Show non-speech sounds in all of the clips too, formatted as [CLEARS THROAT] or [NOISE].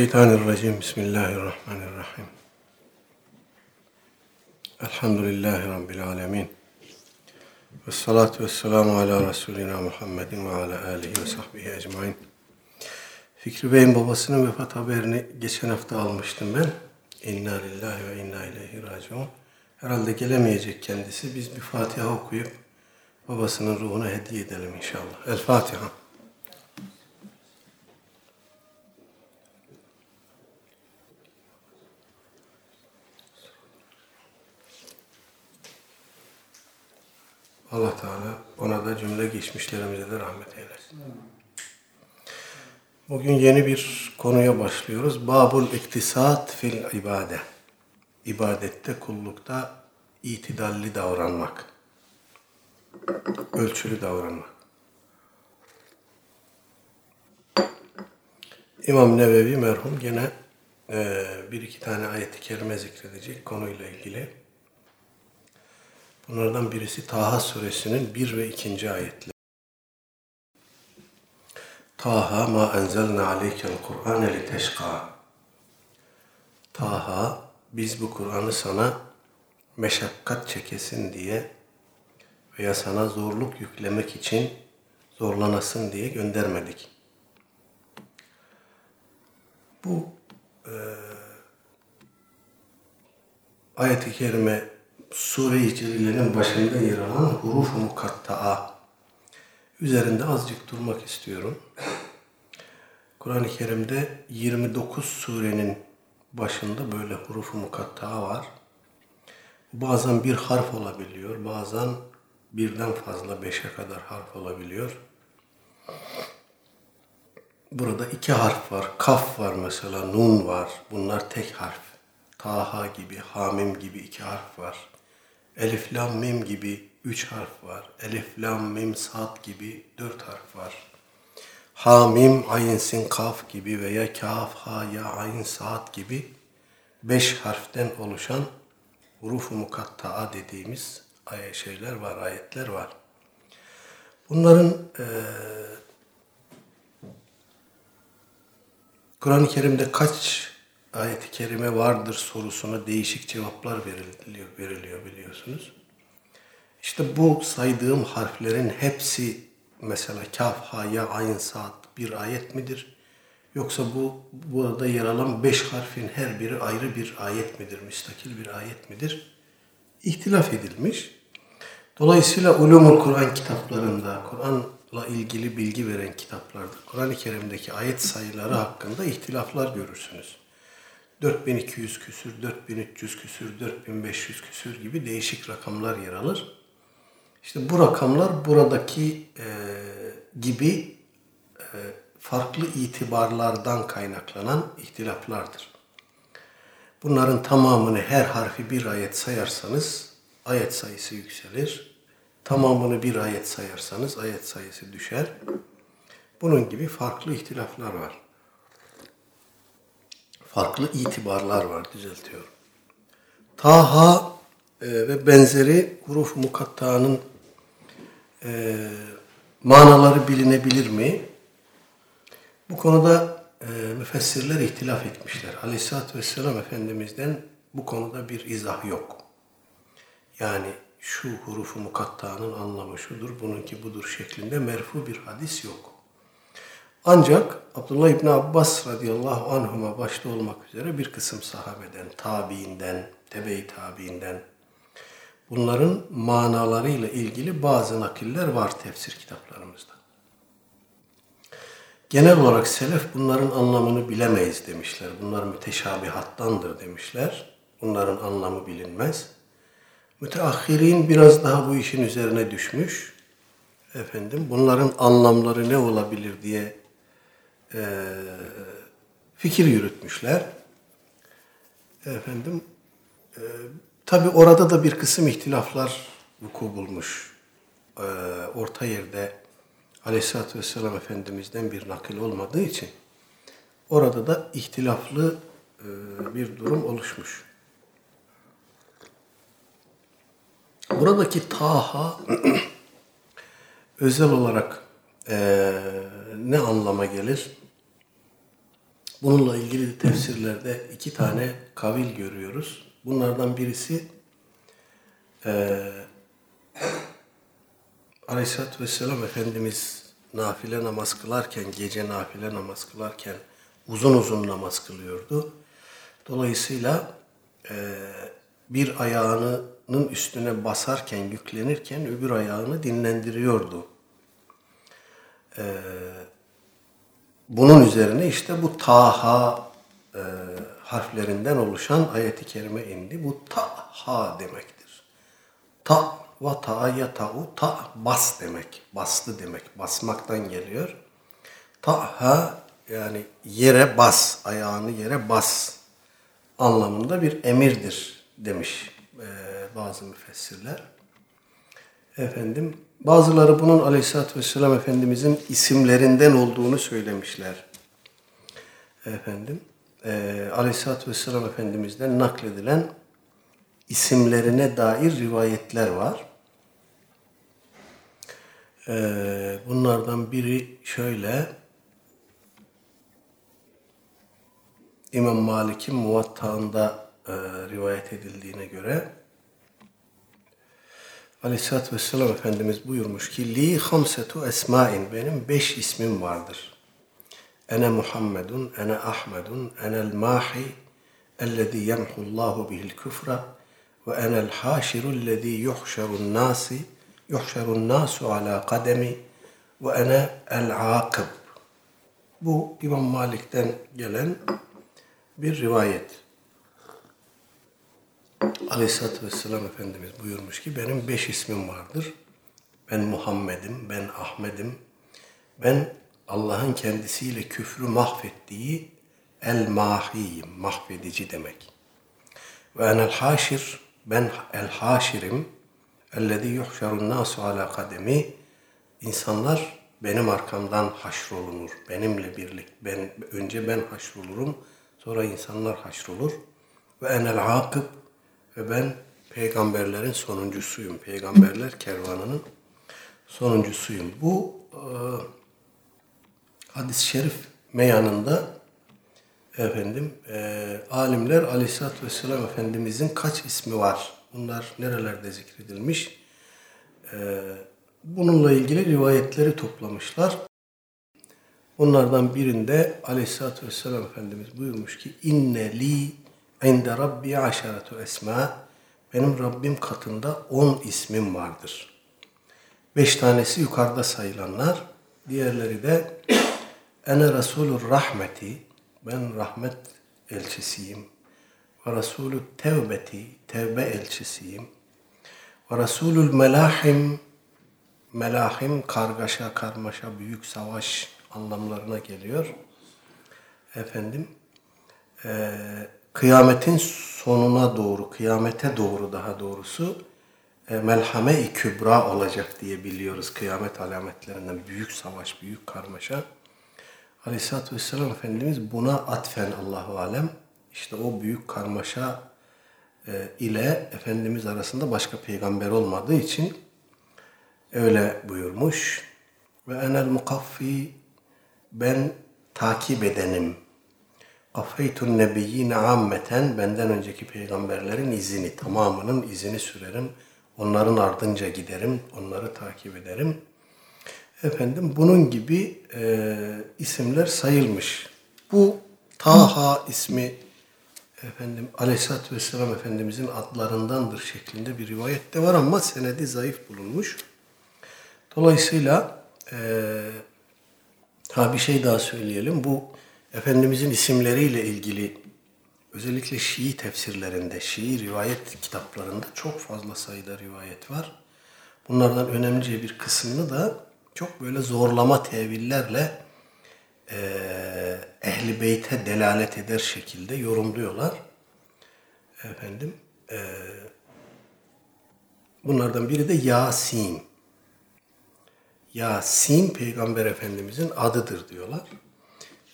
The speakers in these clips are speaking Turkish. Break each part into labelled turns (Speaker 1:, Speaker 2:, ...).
Speaker 1: Şeytanirracim. Bismillahirrahmanirrahim. Elhamdülillahi Rabbil alemin. Ve salatu ve selamu ala Resulina Muhammedin ve ala alihi ve sahbihi ecmain. Fikri Bey'in babasının vefat haberini geçen hafta almıştım ben. İnna lillahi ve inna ileyhi raciun. Herhalde gelemeyecek kendisi. Biz bir Fatiha okuyup babasının ruhuna hediye edelim inşallah. El Fatiha. Allah Teala ona da cümle geçmişlerimize de rahmet eylesin. Bugün yeni bir konuya başlıyoruz. Babul iktisat fil ibade. İbadette, kullukta itidalli davranmak. Ölçülü davranmak. İmam Nevevi merhum gene e, bir iki tane ayet-i kerime zikredecek konuyla ilgili. Bunlardan birisi Taha suresinin 1 ve 2. ayetleri. Taha ma enzelna aleykel Kur'ane li teşka. Taha biz bu Kur'an'ı sana meşakkat çekesin diye veya sana zorluk yüklemek için zorlanasın diye göndermedik. Bu e, ayet-i kerime sure-i başında yer alan huruf-u mukatta'a üzerinde azıcık durmak istiyorum. Kur'an-ı Kerim'de 29 surenin başında böyle huruf-u mukatta'a var. Bazen bir harf olabiliyor, bazen birden fazla beşe kadar harf olabiliyor. Burada iki harf var. Kaf var mesela, nun var. Bunlar tek harf. Taha gibi, Hamim gibi iki harf var. Elif, Lam, Mim gibi üç harf var. Elif, Lam, Mim, Sad gibi dört harf var. Hamim, Ayn, Sin, Kaf gibi veya Kaf, Ha, Ya, Ayn, Sad gibi beş harften oluşan huruf-u mukatta'a dediğimiz şeyler var, ayetler var. Bunların e, Kur'an-ı Kerim'de kaç ayet-i kerime vardır sorusuna değişik cevaplar veriliyor, veriliyor biliyorsunuz. İşte bu saydığım harflerin hepsi mesela kaf, ha, ya, ayn, saat bir ayet midir? Yoksa bu burada yer alan beş harfin her biri ayrı bir ayet midir? Müstakil bir ayet midir? İhtilaf edilmiş. Dolayısıyla ulumul Kur'an kitaplarında, Kur'an'la ilgili bilgi veren kitaplarda, Kur'an-ı Kerim'deki ayet sayıları hakkında ihtilaflar görürsünüz. 4200 küsür, 4300 küsür, 4500 küsür gibi değişik rakamlar yer alır. İşte bu rakamlar buradaki e, gibi e, farklı itibarlardan kaynaklanan ihtilaflardır. Bunların tamamını her harfi bir ayet sayarsanız ayet sayısı yükselir. Tamamını bir ayet sayarsanız ayet sayısı düşer. Bunun gibi farklı ihtilaflar var farklı itibarlar var düzeltiyorum. Taha e, ve benzeri huruf mukatta'nın e, manaları bilinebilir mi? Bu konuda e, müfessirler ihtilaf etmişler. Aleyhisselatü Vesselam Efendimiz'den bu konuda bir izah yok. Yani şu hurufu mukatta'nın anlamı şudur, bununki budur şeklinde merfu bir hadis yok. Ancak Abdullah İbni Abbas radıyallahu anhuma başta olmak üzere bir kısım sahabeden, tabiinden, tebe-i tabiinden bunların manalarıyla ilgili bazı nakiller var tefsir kitaplarımızda. Genel olarak selef bunların anlamını bilemeyiz demişler. Bunlar müteşabihattandır demişler. Bunların anlamı bilinmez. Müteahhirin biraz daha bu işin üzerine düşmüş. Efendim bunların anlamları ne olabilir diye e, fikir yürütmüşler. Efendim, e, tabi orada da bir kısım ihtilaflar vuku bulmuş. E, orta yerde Aleyhisselatü Vesselam Efendimiz'den bir nakil olmadığı için orada da ihtilaflı e, bir durum oluşmuş. Buradaki Taha [CLEARS THROAT] özel olarak e, ne anlama gelir? Bununla ilgili tefsirlerde iki tane kavil görüyoruz. Bunlardan birisi e, Aleyhisselatü Vesselam Efendimiz nafile namaz kılarken, gece nafile namaz kılarken uzun uzun namaz kılıyordu. Dolayısıyla e, bir ayağının üstüne basarken, yüklenirken öbür ayağını dinlendiriyordu. E, bunun üzerine işte bu Taha e, harflerinden oluşan ayeti kerime indi. Bu Taha demektir. Ta ve ta'ya ta'u ta bas demek. Baslı demek. Basmaktan geliyor. Taha yani yere bas, ayağını yere bas anlamında bir emirdir demiş e, bazı müfessirler. Efendim bazıları bunun Aleyhisselatü Vesselam Efendimizin isimlerinden olduğunu söylemişler. Efendim e, Aleyhisselatü Vesselam Efendimiz'den nakledilen isimlerine dair rivayetler var. Ee, bunlardan biri şöyle. İmam Malik'in muvattağında e, rivayet edildiğine göre Aleyhisselatü Vesselam Efendimiz buyurmuş ki Li hamsetu esmain benim beş ismim vardır. Ene Muhammedun, ene Ahmedun, enel mahi ellezî yemhullâhu bihil küfre ve enel haşiru ellezî yuhşerun nâsi yuhşerun nasu ala kademi ve ene el akıb. Bu İmam Malik'ten gelen bir rivayet. Aleyhisselatü Vesselam Efendimiz buyurmuş ki benim beş ismim vardır. Ben Muhammed'im, ben Ahmet'im. Ben Allah'ın kendisiyle küfrü mahvettiği el mahiyim, mahvedici demek. Ve enel haşir, ben el haşirim. Ellezî yuhşerun nasu ala kademi. İnsanlar benim arkamdan haşrolunur. Benimle birlik. Ben, önce ben haşrolurum. Sonra insanlar haşrolur. Ve enel akıb ve ben peygamberlerin sonuncusuyum. Peygamberler kervanının sonuncusuyum. Bu e, hadis-i şerif meyanında efendim e, alimler Aleyhisselatü Vesselam Efendimizin kaç ismi var Bunlar nerelerde zikredilmiş? Ee, bununla ilgili rivayetleri toplamışlar. Bunlardan birinde Aleyhisselatü Vesselam Efendimiz buyurmuş ki inne li inde rabbi aşeretu esma benim Rabbim katında on ismim vardır. Beş tanesi yukarıda sayılanlar. Diğerleri de ene Resulur rahmeti ben rahmet elçisiyim ve Resulü tevbeti, tevbe elçisiyim. Ve Resulül melahim, melahim kargaşa, karmaşa, büyük savaş anlamlarına geliyor. Efendim, e, kıyametin sonuna doğru, kıyamete doğru daha doğrusu e, melhame-i kübra olacak diye biliyoruz kıyamet alametlerinden. Büyük savaş, büyük karmaşa. Aleyhisselatü Vesselam Efendimiz buna atfen Allahu Alem işte o büyük karmaşa e, ile Efendimiz arasında başka peygamber olmadığı için öyle buyurmuş. Ve enel mukaffi ben takip edenim. Kaffeytun nebiyyine ammeten benden önceki peygamberlerin izini, tamamının izini sürerim. Onların ardınca giderim, onları takip ederim. Efendim bunun gibi e, isimler sayılmış. Bu Taha ismi efendim Aleyhisselatü Vesselam Efendimizin adlarındandır şeklinde bir rivayet de var ama senedi zayıf bulunmuş. Dolayısıyla e, ha bir şey daha söyleyelim. Bu Efendimizin isimleriyle ilgili özellikle Şii tefsirlerinde, Şii rivayet kitaplarında çok fazla sayıda rivayet var. Bunlardan önemli bir kısmını da çok böyle zorlama tevillerle e, ehli beyte delalet eder şekilde yorumluyorlar. Efendim e, bunlardan biri de Yasin. Yasin Peygamber Efendimizin adıdır diyorlar.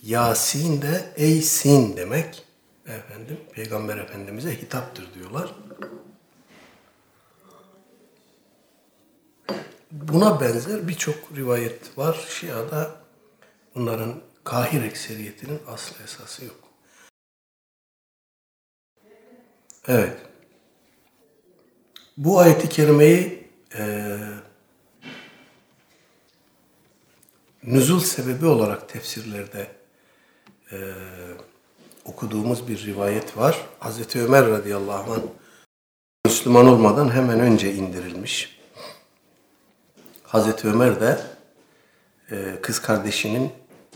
Speaker 1: Yasin de ey sin demek. Efendim Peygamber Efendimiz'e hitaptır diyorlar. Buna benzer birçok rivayet var. Şia'da bunların kahir ekseriyetinin aslı esası yok. Evet. Bu ayeti kerimeyi e, nüzul sebebi olarak tefsirlerde e, okuduğumuz bir rivayet var. Hazreti Ömer radıyallahu anh Müslüman olmadan hemen önce indirilmiş. Hazreti Ömer de e, kız kardeşinin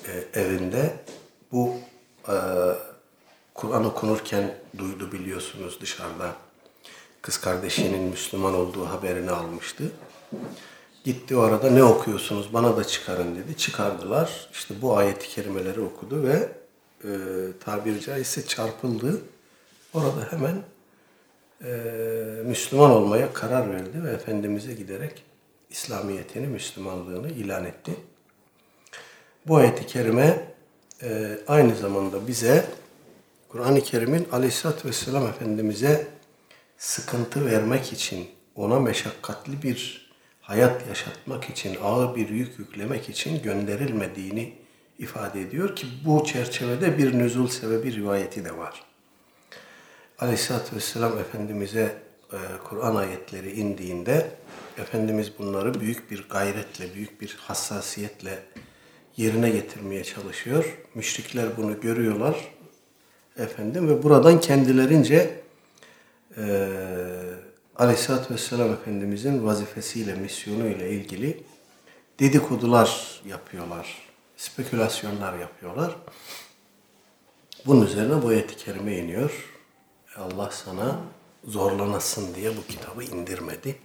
Speaker 1: e, evinde bu e, Kur'an okunurken duydu biliyorsunuz dışarıda. Kız kardeşinin Müslüman olduğu haberini almıştı. Gitti o arada ne okuyorsunuz bana da çıkarın dedi. Çıkardılar. İşte bu ayeti kerimeleri okudu ve e, tabiri caizse çarpıldı. Orada hemen e, Müslüman olmaya karar verdi ve Efendimiz'e giderek İslamiyetini, Müslümanlığını ilan etti. Bu ayeti kerime e, aynı zamanda bize Kur'an-ı Kerim'in Aleyhisselatü Vesselam Efendimiz'e sıkıntı vermek için, ona meşakkatli bir hayat yaşatmak için, ağır bir yük yüklemek için gönderilmediğini ifade ediyor ki bu çerçevede bir nüzul sebebi rivayeti de var. Aleyhisselatü Vesselam Efendimiz'e e, Kur'an ayetleri indiğinde Efendimiz bunları büyük bir gayretle, büyük bir hassasiyetle yerine getirmeye çalışıyor. Müşrikler bunu görüyorlar efendim ve buradan kendilerince e, Aleyhisselatü Vesselam Efendimizin vazifesiyle, misyonuyla ilgili dedikodular yapıyorlar, spekülasyonlar yapıyorlar. Bunun üzerine bu ayet-i kerime iniyor. Allah sana zorlanasın diye bu kitabı indirmedi.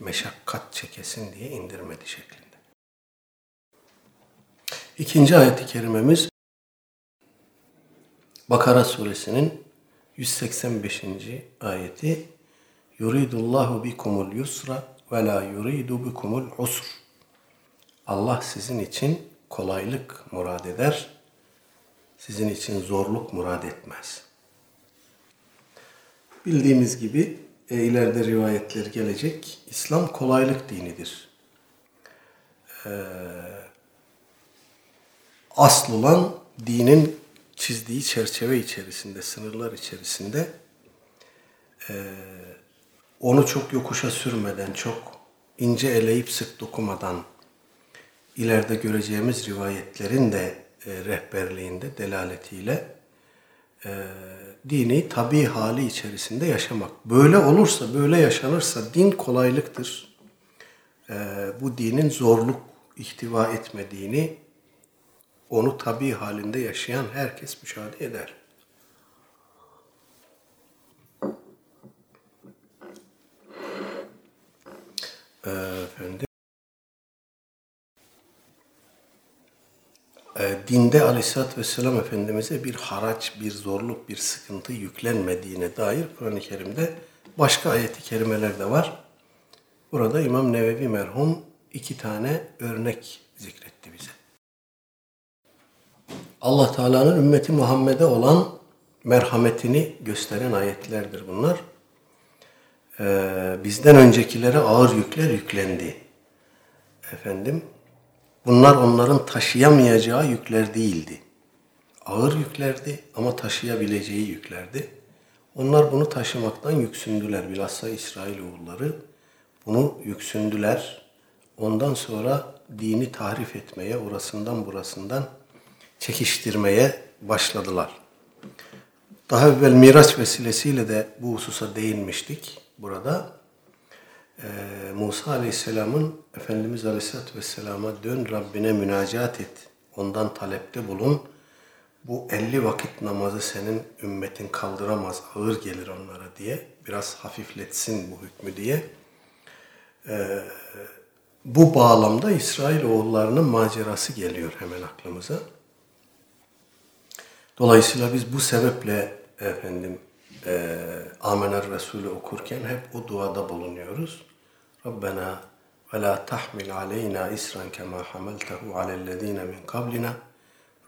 Speaker 1: Meşakkat çekesin diye indirmedi şeklinde. İkinci ayet-i kerimemiz Bakara suresinin 185. ayeti Yuridullahu bikumul yusra ve la yuridu bikumul usr. Allah sizin için kolaylık murad eder, sizin için zorluk murad etmez. Bildiğimiz gibi e, ileride rivayetler gelecek. İslam kolaylık dinidir. Ee, asıl olan dinin çizdiği çerçeve içerisinde, sınırlar içerisinde e, onu çok yokuşa sürmeden, çok ince eleyip sık dokumadan ileride göreceğimiz rivayetlerin de e, rehberliğinde, delaletiyle e, dini tabi hali içerisinde yaşamak. Böyle olursa, böyle yaşanırsa din kolaylıktır. E, bu dinin zorluk ihtiva etmediğini onu tabi halinde yaşayan herkes müşahede eder. Efendim, e, dinde Aleyhisselatü Vesselam Efendimiz'e bir haraç, bir zorluk, bir sıkıntı yüklenmediğine dair Kur'an-ı Kerim'de başka ayeti kerimeler de var. Burada İmam Nevevi merhum iki tane örnek zikretti bize. Allah Teala'nın ümmeti Muhammed'e olan merhametini gösteren ayetlerdir bunlar. Ee, bizden öncekilere ağır yükler yüklendi. Efendim, bunlar onların taşıyamayacağı yükler değildi. Ağır yüklerdi ama taşıyabileceği yüklerdi. Onlar bunu taşımaktan yüksündüler. Bilhassa İsrailoğulları bunu yüksündüler. Ondan sonra dini tarif etmeye, orasından burasından çekiştirmeye başladılar. Daha evvel Miraç vesilesiyle de bu hususa değinmiştik burada. Ee, Musa Aleyhisselam'ın Efendimiz Aleyhisselatü Vesselam'a dön Rabbine münacat et, ondan talepte bulun. Bu 50 vakit namazı senin ümmetin kaldıramaz, ağır gelir onlara diye, biraz hafifletsin bu hükmü diye. Ee, bu bağlamda İsrail oğullarının macerası geliyor hemen aklımıza. Dolayısıyla biz bu sebeple efendim e, Amener Resulü okurken hep o duada bulunuyoruz. Rabbena ve la tahmil aleyna isran kema hamaltehu alellezine min kablina.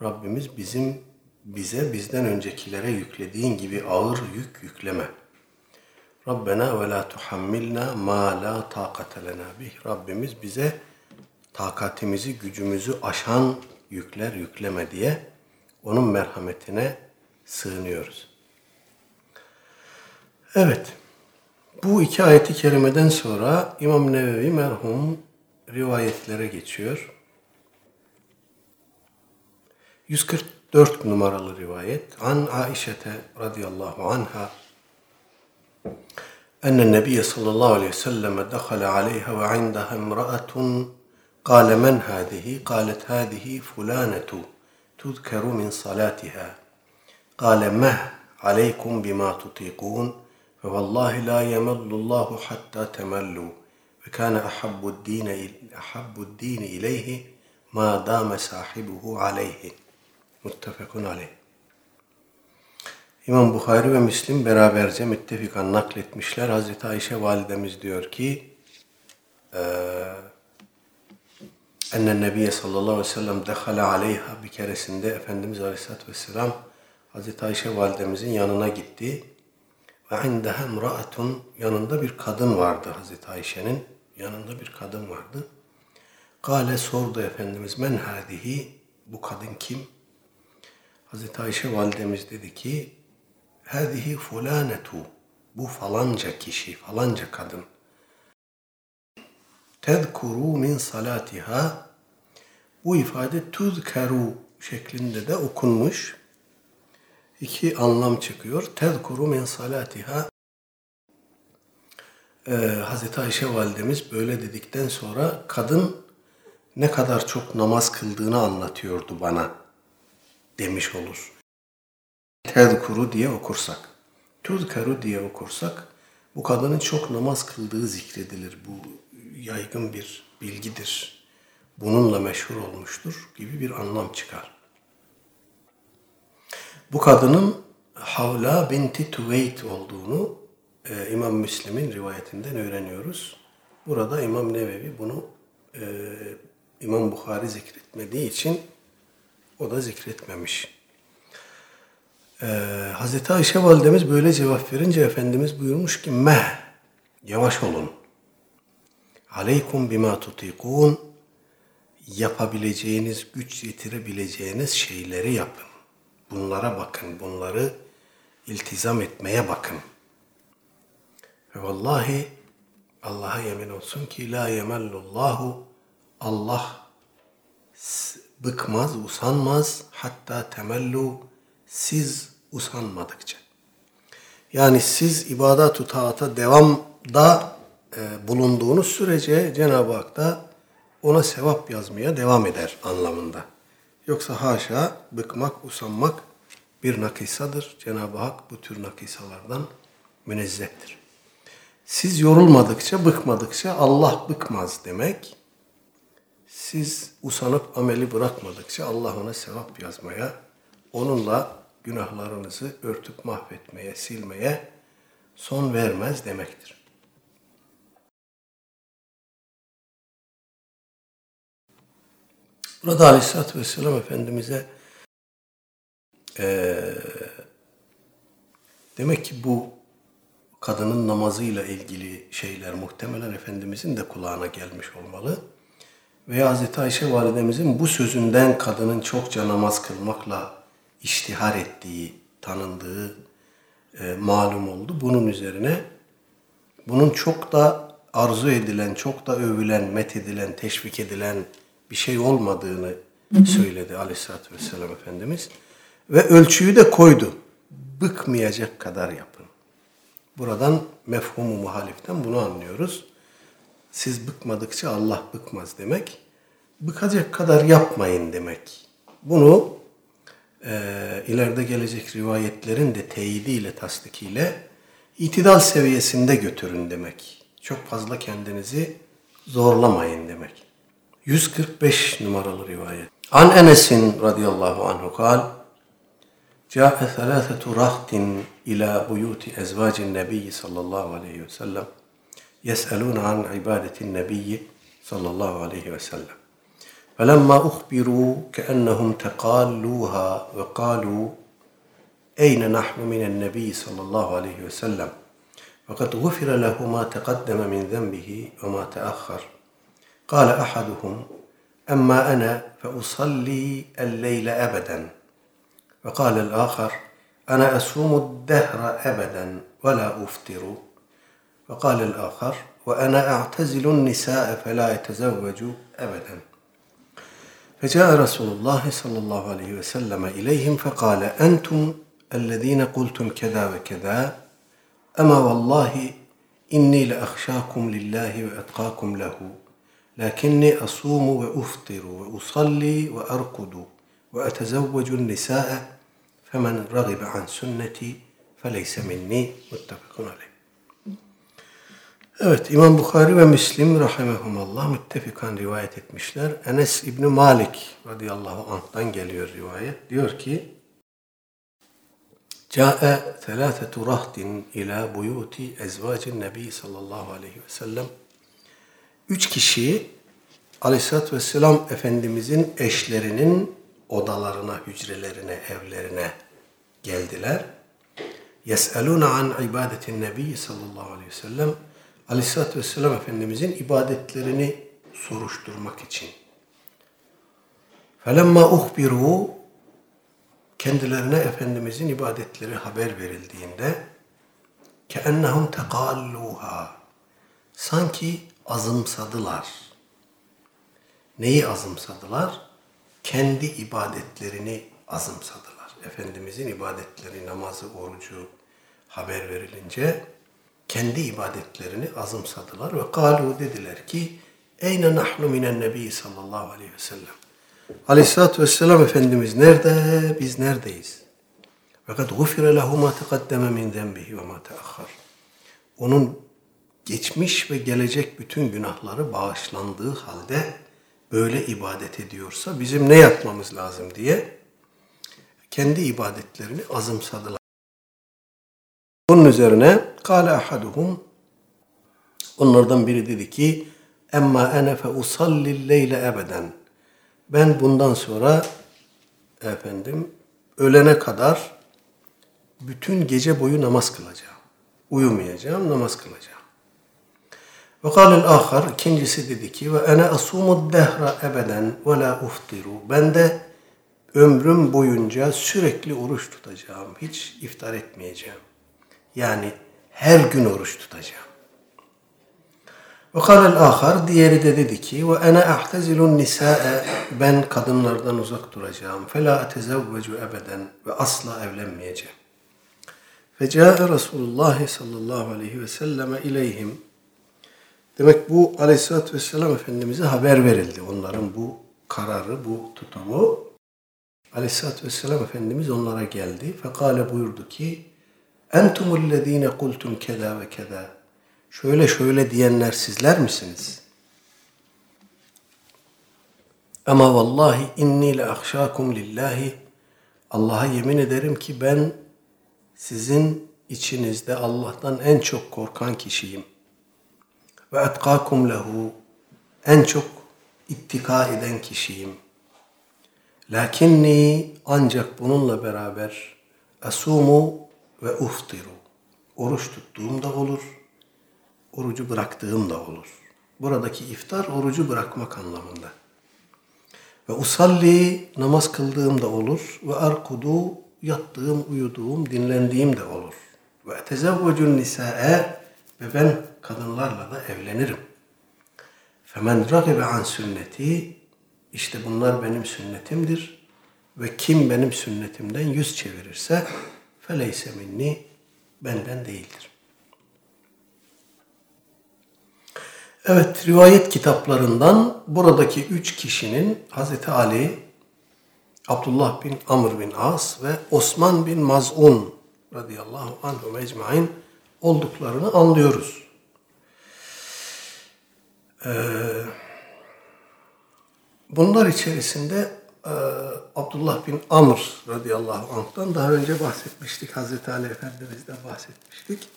Speaker 1: Rabbimiz bizim bize bizden öncekilere yüklediğin gibi ağır yük yükleme. Rabbena ve la tuhammilna ma la taqate lena bih. Rabbimiz bize takatimizi, gücümüzü aşan yükler yükleme diye onun merhametine sığınıyoruz. Evet. Bu iki ayeti kerimeden sonra İmam Nevevi merhum rivayetlere geçiyor. 144 numaralı rivayet. An Aişete radıyallahu anha أن النبي صلى الله عليه وسلم دخل عليها وعندها امرأة قال من هذه؟ قالت هذه فلانة تذكر من صلاتها قال مه عليكم بما تطيقون ve vallahi la yemellallahu hatta temellu. Ve kana ahabbu dine ahabbu dini ileyhi ma dame sahibuhu aleyhi. Muttefekun aleyh. İmam Bukhari ve Müslim beraberce müttefikan nakletmişler. Hazreti Ayşe validemiz diyor ki Enne Nebiye sallallahu aleyhi ve sellem dehale aleyha bir keresinde Efendimiz aleyhissalatü vesselam Hazreti Ayşe validemizin yanına gitti. Ve indeha imraatun yanında bir kadın vardı Hazreti Ayşe'nin. Yanında bir kadın vardı. Kale sordu Efendimiz men hadihi bu kadın kim? Hazreti Ayşe validemiz dedi ki hadihi fulanetu bu falanca kişi, falanca kadın. Tezkuru min salatiha bu ifade tuzkeru şeklinde de okunmuş. İki anlam çıkıyor. Tezkuru min salatiha ee, Hazreti Ayşe validemiz böyle dedikten sonra kadın ne kadar çok namaz kıldığını anlatıyordu bana demiş olur. Tezkuru diye okursak, tuzkeru diye okursak bu kadının çok namaz kıldığı zikredilir. Bu yaygın bir bilgidir. Bununla meşhur olmuştur gibi bir anlam çıkar. Bu kadının Havla binti Tüveyt olduğunu e, İmam Müslim'in rivayetinden öğreniyoruz. Burada İmam Nevevi bunu e, İmam Bukhari zikretmediği için o da zikretmemiş. Ee, Hazreti Ayşe validemiz böyle cevap verince Efendimiz buyurmuş ki meh yavaş olun. Aleykum bima tutikun yapabileceğiniz, güç yetirebileceğiniz şeyleri yapın. Bunlara bakın, bunları iltizam etmeye bakın. Ve vallahi Allah'a yemin olsun ki la yemellullahu Allah bıkmaz, usanmaz hatta temellu siz usanmadıkça. Yani siz ibadet-ü taata devamda e, bulunduğunuz sürece Cenab-ı Hak da ona sevap yazmaya devam eder anlamında. Yoksa haşa bıkmak, usanmak bir nakisadır. Cenab-ı Hak bu tür nakisalardan münezzehtir. Siz yorulmadıkça, bıkmadıkça Allah bıkmaz demek. Siz usanıp ameli bırakmadıkça Allah ona sevap yazmaya, onunla günahlarınızı örtüp mahvetmeye, silmeye son vermez demektir. Burada Aleyhisselatü Vesselam Efendimiz'e e, demek ki bu kadının namazıyla ilgili şeyler muhtemelen Efendimizin de kulağına gelmiş olmalı. Veya Hz. Ayşe validemizin bu sözünden kadının çokça namaz kılmakla iştihar ettiği, tanındığı e, malum oldu. Bunun üzerine bunun çok da arzu edilen, çok da övülen, methedilen, teşvik edilen bir şey olmadığını söyledi aleyhissalatü vesselam Efendimiz. Ve ölçüyü de koydu. Bıkmayacak kadar yapın. Buradan mefhumu muhaliften bunu anlıyoruz. Siz bıkmadıkça Allah bıkmaz demek. Bıkacak kadar yapmayın demek. Bunu e, ileride gelecek rivayetlerin de teyidiyle, tasdikiyle itidal seviyesinde götürün demek. Çok fazla kendinizi zorlamayın demek. 145 numaralı rivayet. An Enes'in radıyallahu anhu kal, جاء ثلاثة رهط إلى بيوت أزواج النبي صلى الله عليه وسلم يسألون عن عبادة النبي صلى الله عليه وسلم. فلما أخبروا كأنهم تقالوها وقالوا أين نحن من النبي صلى الله عليه وسلم؟ وقد غفر له ما تقدم من ذنبه وما تأخر. قال أحدهم أما أنا فأصلي الليل ابدا. وقال الآخر أنا أصوم الدهر ابدا ولا أفطر. وقال الآخر وأنا أعتزل النساء فلا اتزوج ابدا. فجاء رسول الله صلى الله عليه وسلم إليهم فقال أنتم الذين قلتم كذا وكذا أما والله إني لأخشاكم لله وأتقاكم له. لكني أصوم وأفطر وأصلي وأرقد وأتزوج النساء فمن رغب عن سنتي فليس مني متفق عليه Evet İmam Bukhari ve Müslim rahimehumallah müttefikan rivayet etmişler. Enes İbni Malik radıyallahu anh'tan geliyor rivayet. Diyor ki Câe thelâthetu rahdin ila buyuti ezvacin nebi sallallahu aleyhi ve sellem. Üç kişi aleyhissalatü vesselam Efendimizin eşlerinin odalarına, hücrelerine, evlerine geldiler. Yes'elûne an ibadetin nebi sallallahu aleyhi ve sellem. Aleyhissalatü vesselam Efendimizin ibadetlerini soruşturmak için. Felemma uhbiru kendilerine Efendimizin ibadetleri haber verildiğinde keennehum tekalluha sanki azımsadılar. Neyi azımsadılar? Kendi ibadetlerini azımsadılar. Efendimizin ibadetleri, namazı, orucu haber verilince kendi ibadetlerini azımsadılar ve kalu dediler ki Eyne nahnu minen nebi sallallahu aleyhi ve sellem. Aleyhissalatü vesselam Efendimiz nerede? Biz neredeyiz? Kad gufire lehu ma teqaddeme min zenbihi ve ma teahhar. Onun geçmiş ve gelecek bütün günahları bağışlandığı halde böyle ibadet ediyorsa bizim ne yapmamız lazım diye kendi ibadetlerini azımsadılar. Bunun üzerine kâle ahaduhum onlardan biri dedi ki emma ene fe usallil ebeden ben bundan sonra efendim ölene kadar bütün gece boyu namaz kılacağım. Uyumayacağım, namaz kılacağım. Ve kâlel ahar, ikincisi dedi ki ve ene asumud dehra ebeden ve la uftiru. Ben de ömrüm boyunca sürekli oruç tutacağım. Hiç iftar etmeyeceğim. Yani her gün oruç tutacağım. Ve kâlel ahar, diğeri de dedi ki ve ene ahtezilun nisa'e ben kadınlardan uzak duracağım. Fe la etezevvecu ebeden ve asla evlenmeyeceğim. Fecâe Resulullah sallallahu aleyhi ve selleme ileyhim. Demek bu aleyhissalatü vesselam Efendimiz'e haber verildi. Onların bu kararı, bu tutumu. Aleyhissalatü vesselam Efendimiz onlara geldi. Fekale buyurdu ki Entumullezine kultum keda ve keda. Şöyle şöyle diyenler sizler misiniz? Ama vallahi inni le ahşakum lillahi. Allah'a yemin ederim ki ben sizin içinizde Allah'tan en çok korkan kişiyim. Ve etkakum lehu en çok ittika eden kişiyim. Lakinni ancak bununla beraber asumu ve uftiru. Oruç tuttuğum da olur, orucu bıraktığım da olur. Buradaki iftar orucu bırakmak anlamında. Ve usalli namaz kıldığım da olur ve arkudu yattığım, uyuduğum, dinlendiğim de olur. Ve tezevvecun nisa'e ve ben kadınlarla da evlenirim. Femen ragibe an sünneti işte bunlar benim sünnetimdir ve kim benim sünnetimden yüz çevirirse feleyse minni benden değildir. Evet, rivayet kitaplarından buradaki üç kişinin Hazreti Ali, Abdullah bin Amr bin As ve Osman bin Maz'un radıyallahu anhu mecmain olduklarını anlıyoruz. Ee, bunlar içerisinde e, Abdullah bin Amr radıyallahu anh'tan daha önce bahsetmiştik. Hazreti Ali Efendimiz'den bahsetmiştik.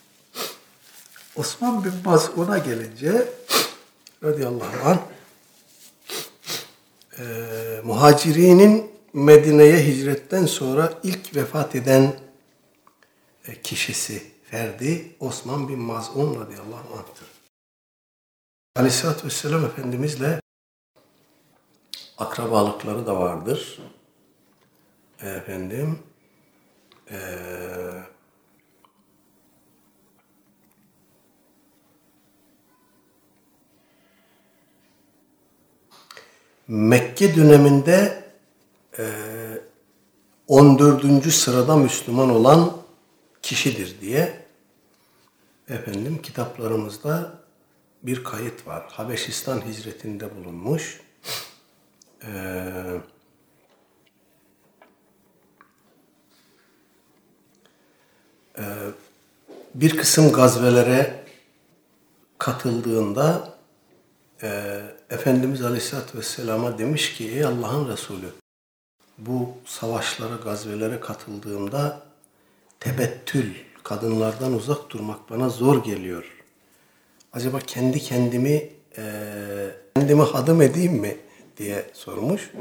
Speaker 1: Osman bin Maz'un'a gelince radıyallahu anh e, muhacirinin Medine'ye hicretten sonra ilk vefat eden e, kişisi, ferdi Osman bin Maz'un radıyallahu anh'tır. Aleyhisselatü Vesselam Efendimizle akrabalıkları da vardır. Efendim, eee Mekke döneminde e, 14. sırada Müslüman olan kişidir diye efendim kitaplarımızda bir kayıt var. Habeşistan hicretinde bulunmuş. Ee, e, bir kısım gazvelere katıldığında e, Efendimiz Aleyhisselatü Vesselam'a demiş ki ey Allah'ın Resulü bu savaşlara, gazvelere katıldığımda tebettül, kadınlardan uzak durmak bana zor geliyor. Acaba kendi kendimi e, kendimi hadım edeyim mi diye sormuş.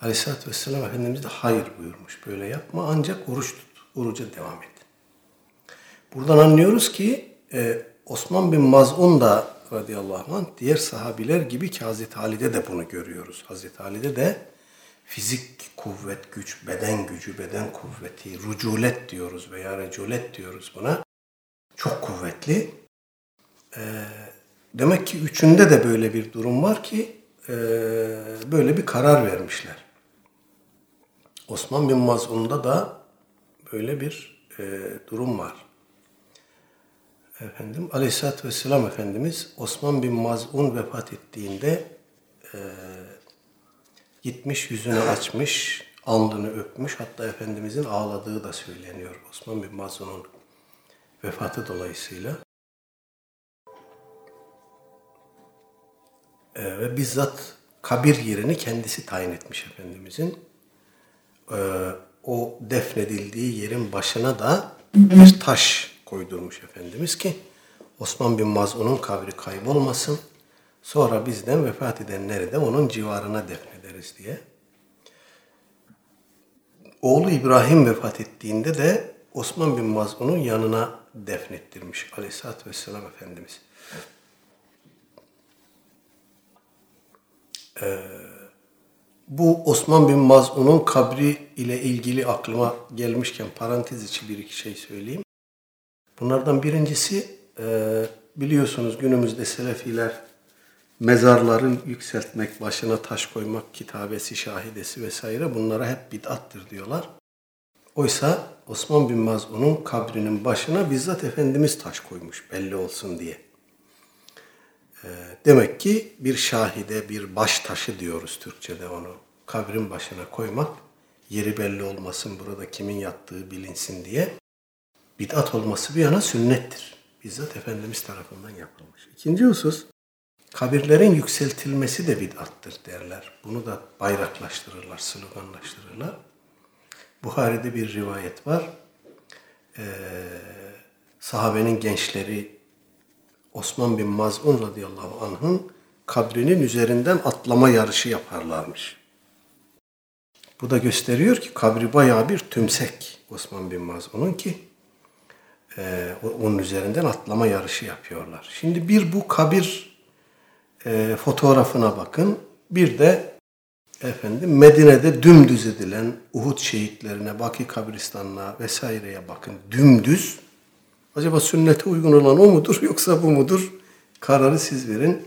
Speaker 1: Aleyhisselatü Vesselam Efendimiz de hayır buyurmuş. Böyle yapma ancak oruç tut. Oruca devam et. Buradan anlıyoruz ki e, Osman bin Maz'un da radıyallahu anh diğer sahabiler gibi ki Hazreti Ali'de de bunu görüyoruz. Hazreti Ali'de de fizik kuvvet, güç, beden gücü, beden kuvveti, ruculet diyoruz veya reculet diyoruz buna. Çok kuvvetli. Ee, demek ki üçünde de böyle bir durum var ki e, böyle bir karar vermişler. Osman bin Maz'un'da da böyle bir e, durum var. Efendim Aleyhisselatü Vesselam Efendimiz Osman bin Maz'un vefat ettiğinde e, gitmiş yüzünü açmış, alnını öpmüş. Hatta Efendimizin ağladığı da söyleniyor Osman bin Maz'un'un vefatı dolayısıyla. E, ve bizzat kabir yerini kendisi tayin etmiş Efendimizin. E, o defnedildiği yerin başına da bir taş koydurmuş Efendimiz ki Osman bin Maz'un'un kabri kaybolmasın. Sonra bizden vefat edenleri de onun civarına defnederiz diye. Oğlu İbrahim vefat ettiğinde de Osman bin Maz'un'un yanına defnettirmiş Aleyhisselatü Vesselam Efendimiz. Ee, bu Osman bin Maz'un'un kabri ile ilgili aklıma gelmişken parantez içi bir iki şey söyleyeyim. Bunlardan birincisi e, biliyorsunuz günümüzde Selefiler mezarları yükseltmek, başına taş koymak, kitabesi, şahidesi vesaire bunlara hep bid'attır diyorlar. Oysa Osman bin Maz'un'un kabrinin başına bizzat Efendimiz taş koymuş belli olsun diye. E, demek ki bir şahide, bir baş taşı diyoruz Türkçe'de onu. Kabrin başına koymak, yeri belli olmasın, burada kimin yattığı bilinsin diye bid'at olması bir yana sünnettir. Bizzat Efendimiz tarafından yapılmış. İkinci husus, kabirlerin yükseltilmesi de bid'attır derler. Bunu da bayraklaştırırlar, sloganlaştırırlar. Buhari'de bir rivayet var. Ee, sahabenin gençleri Osman bin Maz'un radıyallahu anh'ın kabrinin üzerinden atlama yarışı yaparlarmış. Bu da gösteriyor ki kabri bayağı bir tümsek Osman bin Maz'un'un ki e, onun üzerinden atlama yarışı yapıyorlar. Şimdi bir bu kabir e, fotoğrafına bakın. Bir de efendim Medine'de dümdüz edilen Uhud şehitlerine, Baki kabristanına vesaireye bakın. Dümdüz. Acaba sünnete uygun olan o mudur yoksa bu mudur? Kararı siz verin.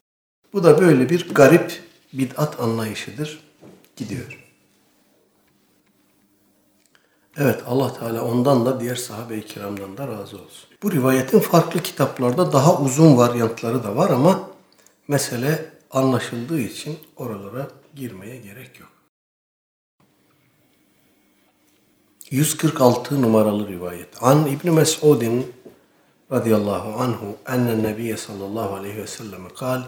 Speaker 1: Bu da böyle bir garip bid'at anlayışıdır. Gidiyor. Evet Allah Teala ondan da diğer sahabe-i kiramdan da razı olsun. Bu rivayetin farklı kitaplarda daha uzun varyantları da var ama mesele anlaşıldığı için oralara girmeye gerek yok. 146 numaralı rivayet. An İbn Mes'udin radıyallahu anhu enne nebiye sallallahu aleyhi ve sellem kal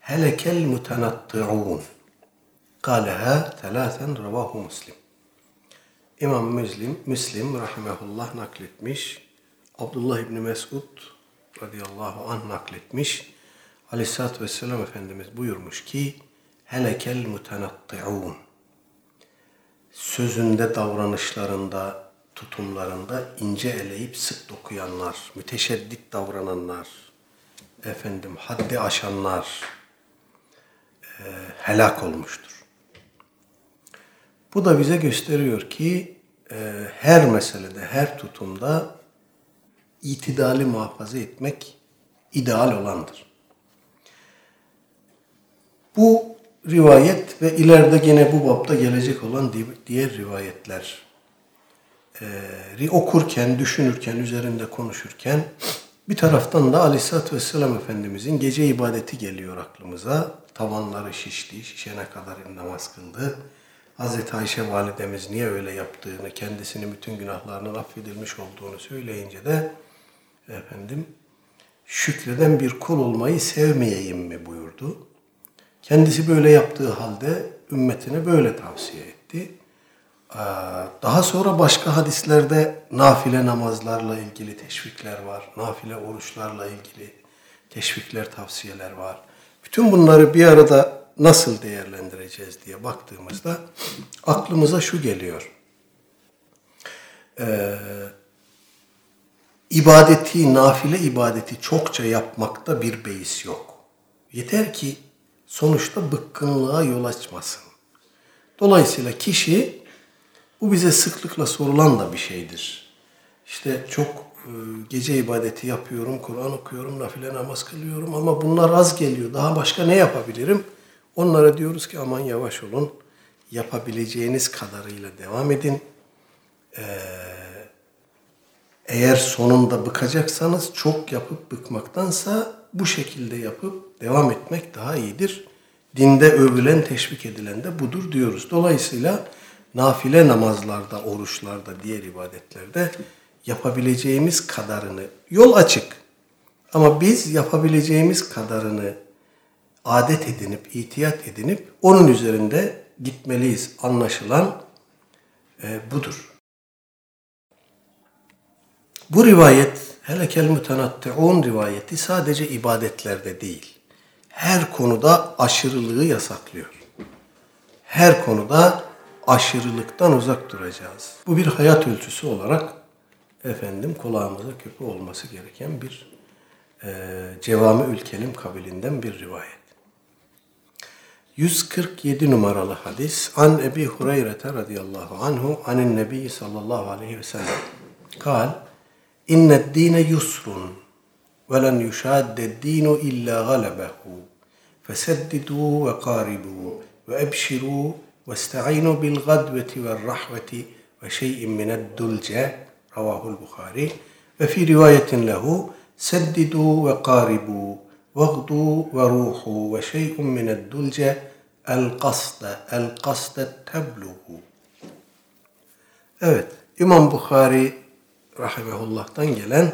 Speaker 1: helekel mutenatti'un. Kaleha telaten ravahu muslim. İmam Müslim, Müslim rahimehullah nakletmiş. Abdullah İbni Mesud radıyallahu anh nakletmiş. Aleyhisselatü Vesselam Efendimiz buyurmuş ki helekel mutenatti'un sözünde, davranışlarında, tutumlarında ince eleyip sık dokuyanlar, müteşeddit davrananlar, efendim haddi aşanlar e, helak olmuştur. Bu da bize gösteriyor ki e, her meselede, her tutumda itidali muhafaza etmek ideal olandır. Bu rivayet ve ileride gene bu bapta gelecek olan diğer rivayetler okurken, düşünürken, üzerinde konuşurken bir taraftan da Aleyhisselatü Vesselam Efendimizin gece ibadeti geliyor aklımıza. Tavanları şişti, şişene kadar namaz kıldı. Hazreti Ayşe validemiz niye öyle yaptığını, kendisinin bütün günahlarının affedilmiş olduğunu söyleyince de efendim şükreden bir kul olmayı sevmeyeyim mi buyurdu. Kendisi böyle yaptığı halde ümmetine böyle tavsiye etti. Ee, daha sonra başka hadislerde nafile namazlarla ilgili teşvikler var. Nafile oruçlarla ilgili teşvikler, tavsiyeler var. Bütün bunları bir arada nasıl değerlendireceğiz diye baktığımızda aklımıza şu geliyor. Ee, ibadeti, nafile ibadeti çokça yapmakta bir beis yok. Yeter ki sonuçta bıkkınlığa yol açmasın. Dolayısıyla kişi bu bize sıklıkla sorulan da bir şeydir. İşte çok e, gece ibadeti yapıyorum, Kur'an okuyorum, nafile namaz kılıyorum ama bunlar az geliyor. Daha başka ne yapabilirim? Onlara diyoruz ki aman yavaş olun. Yapabileceğiniz kadarıyla devam edin. Ee, eğer sonunda bıkacaksanız çok yapıp bıkmaktansa bu şekilde yapıp devam etmek daha iyidir. Dinde övülen, teşvik edilen de budur diyoruz. Dolayısıyla nafile namazlarda, oruçlarda, diğer ibadetlerde yapabileceğimiz kadarını, yol açık. Ama biz yapabileceğimiz kadarını adet edinip, itiyat edinip onun üzerinde gitmeliyiz. Anlaşılan e, budur. Bu rivayet Helekel mütenatti'un rivayeti sadece ibadetlerde değil, her konuda aşırılığı yasaklıyor. Her konuda aşırılıktan uzak duracağız. Bu bir hayat ölçüsü olarak efendim kulağımıza küpe olması gereken bir e, cevami ülkelim kabilinden bir rivayet. 147 numaralı hadis An Ebi Hureyre radıyallahu anhu anin nebi sallallahu aleyhi ve sellem kal İnned dine yusrun ve len yuşadde dinu illa galebehu feseddidu ve qaribu ve ebşiru ravahul Bukhari ve fi rivayetin lehu seddidu ve qaribu vagdu ve ruhu ve şey'un mined dulce el kasde el kasde tebluhu Evet İmam Bukhari rahimehullah'tan gelen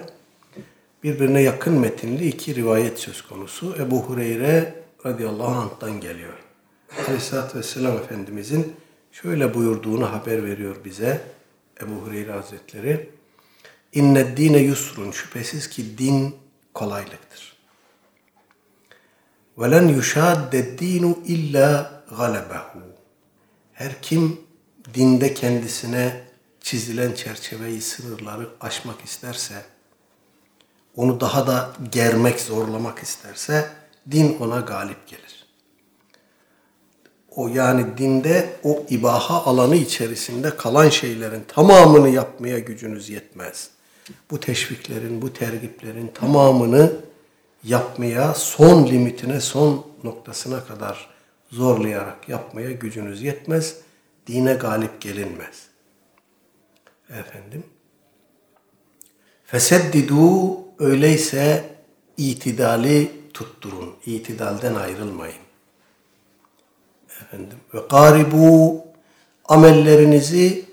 Speaker 1: birbirine yakın metinli iki rivayet söz konusu. Ebu Hureyre radıyallahu anh'tan geliyor. Aleyhisselatü Vesselam Efendimizin şöyle buyurduğunu haber veriyor bize Ebu Hureyre Hazretleri. İnne dine yusrun şüphesiz ki din kolaylıktır. Ve len yuşadde dinu illa galebehu. Her kim dinde kendisine çizilen çerçeveyi, sınırları aşmak isterse, onu daha da germek, zorlamak isterse din ona galip gelir. O yani dinde o ibaha alanı içerisinde kalan şeylerin tamamını yapmaya gücünüz yetmez. Bu teşviklerin, bu tergiplerin tamamını yapmaya, son limitine, son noktasına kadar zorlayarak yapmaya gücünüz yetmez. Dine galip gelinmez efendim. Feseddidu öyleyse itidali tutturun. İtidalden ayrılmayın. Efendim ve garibu amellerinizi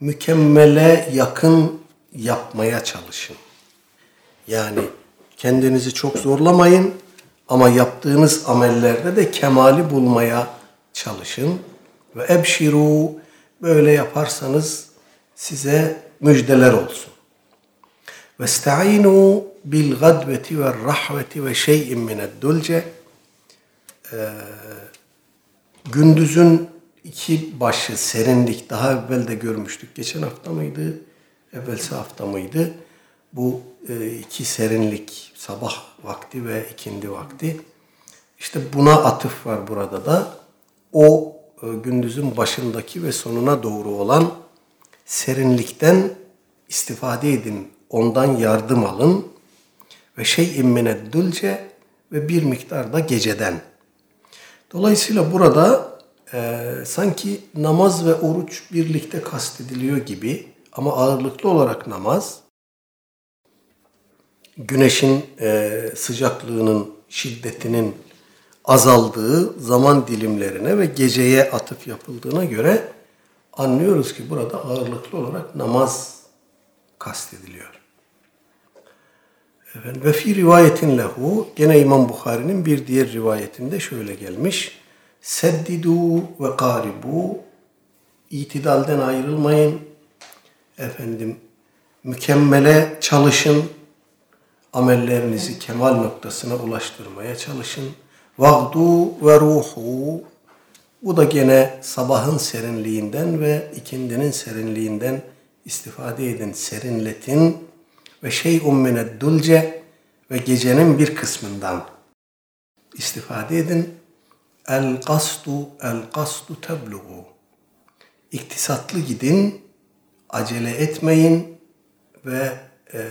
Speaker 1: mükemmele yakın yapmaya çalışın. Yani kendinizi çok zorlamayın ama yaptığınız amellerde de kemali bulmaya çalışın. Ve ebşiru böyle yaparsanız size müjdeler olsun. Ve sta'inu bil gadveti ve rahveti ve şey'in mined dulce ee, gündüzün iki başı serinlik daha evvel de görmüştük. Geçen hafta mıydı? Evvelsi hafta mıydı? Bu e, iki serinlik sabah vakti ve ikindi vakti. İşte buna atıf var burada da. O e, gündüzün başındaki ve sonuna doğru olan serinlikten istifade edin, ondan yardım alın ve şey immine dülce ve bir miktar da geceden. Dolayısıyla burada e, sanki namaz ve oruç birlikte kastediliyor gibi ama ağırlıklı olarak namaz güneşin e, sıcaklığının, şiddetinin azaldığı zaman dilimlerine ve geceye atıf yapıldığına göre anlıyoruz ki burada ağırlıklı olarak namaz kastediliyor. Efendim, ve fi rivayetin lehu gene İmam Bukhari'nin bir diğer rivayetinde şöyle gelmiş. Seddidu ve karibu itidalden ayrılmayın. Efendim mükemmele çalışın. Amellerinizi kemal noktasına ulaştırmaya çalışın. Vagdu ve ruhu bu da gene sabahın serinliğinden ve ikindinin serinliğinden istifade edin, serinletin ve şey ummine dulce ve gecenin bir kısmından istifade edin. El kastu el kastu tebluğu. İktisatlı gidin, acele etmeyin ve e,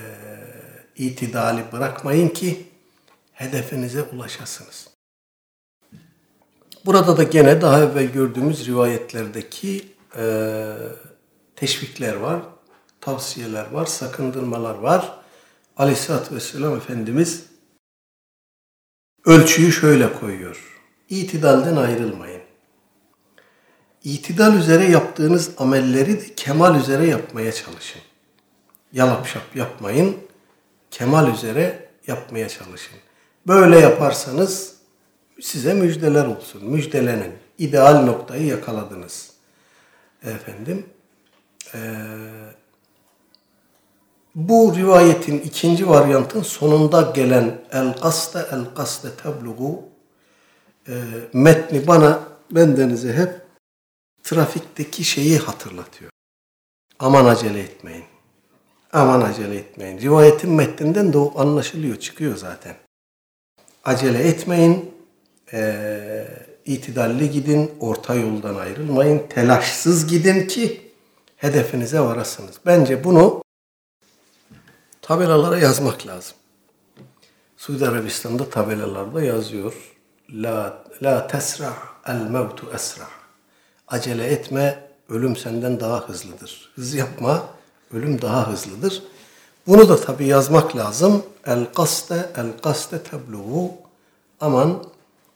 Speaker 1: itidali bırakmayın ki hedefinize ulaşasınız. Burada da gene daha evvel gördüğümüz rivayetlerdeki e, teşvikler var, tavsiyeler var, sakındırmalar var. Aleyhisselatü Vesselam Efendimiz ölçüyü şöyle koyuyor. İtidalden ayrılmayın. İtidal üzere yaptığınız amelleri de kemal üzere yapmaya çalışın. Yalap şap yapmayın, kemal üzere yapmaya çalışın. Böyle yaparsanız size müjdeler olsun. Müjdelenin. İdeal noktayı yakaladınız. Efendim, ee, bu rivayetin ikinci varyantın sonunda gelen el kaste el kaste tabluğu e, metni bana bendenize hep trafikteki şeyi hatırlatıyor. Aman acele etmeyin. Aman acele etmeyin. Rivayetin metninden de o anlaşılıyor, çıkıyor zaten. Acele etmeyin, e, itidalli gidin, orta yoldan ayrılmayın, telaşsız gidin ki hedefinize varasınız. Bence bunu tabelalara yazmak lazım. Suudi Arabistan'da tabelalarda yazıyor. La, la tesra el mevtu esra. Acele etme, ölüm senden daha hızlıdır. Hız yapma, ölüm daha hızlıdır. Bunu da tabi yazmak lazım. El kaste, el kaste tebluğu. Aman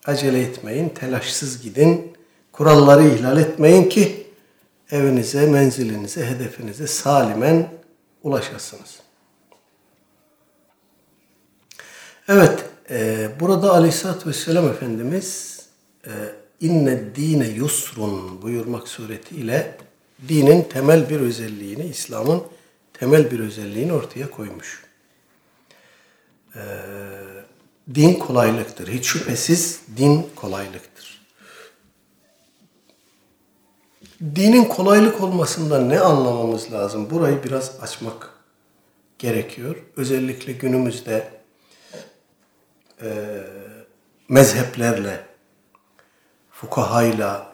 Speaker 1: acele etmeyin, telaşsız gidin. Kuralları ihlal etmeyin ki evinize, menzilinize, hedefinize salimen ulaşasınız. Evet, e, burada Aleyhisselatü Vesselam Efendimiz e, inne dine yusrun buyurmak suretiyle dinin temel bir özelliğini, İslam'ın temel bir özelliğini ortaya koymuş. Ee, din kolaylıktır. Hiç şüphesiz din kolaylıktır. Dinin kolaylık olmasından ne anlamamız lazım? Burayı biraz açmak gerekiyor. Özellikle günümüzde e, mezheplerle, fukahayla,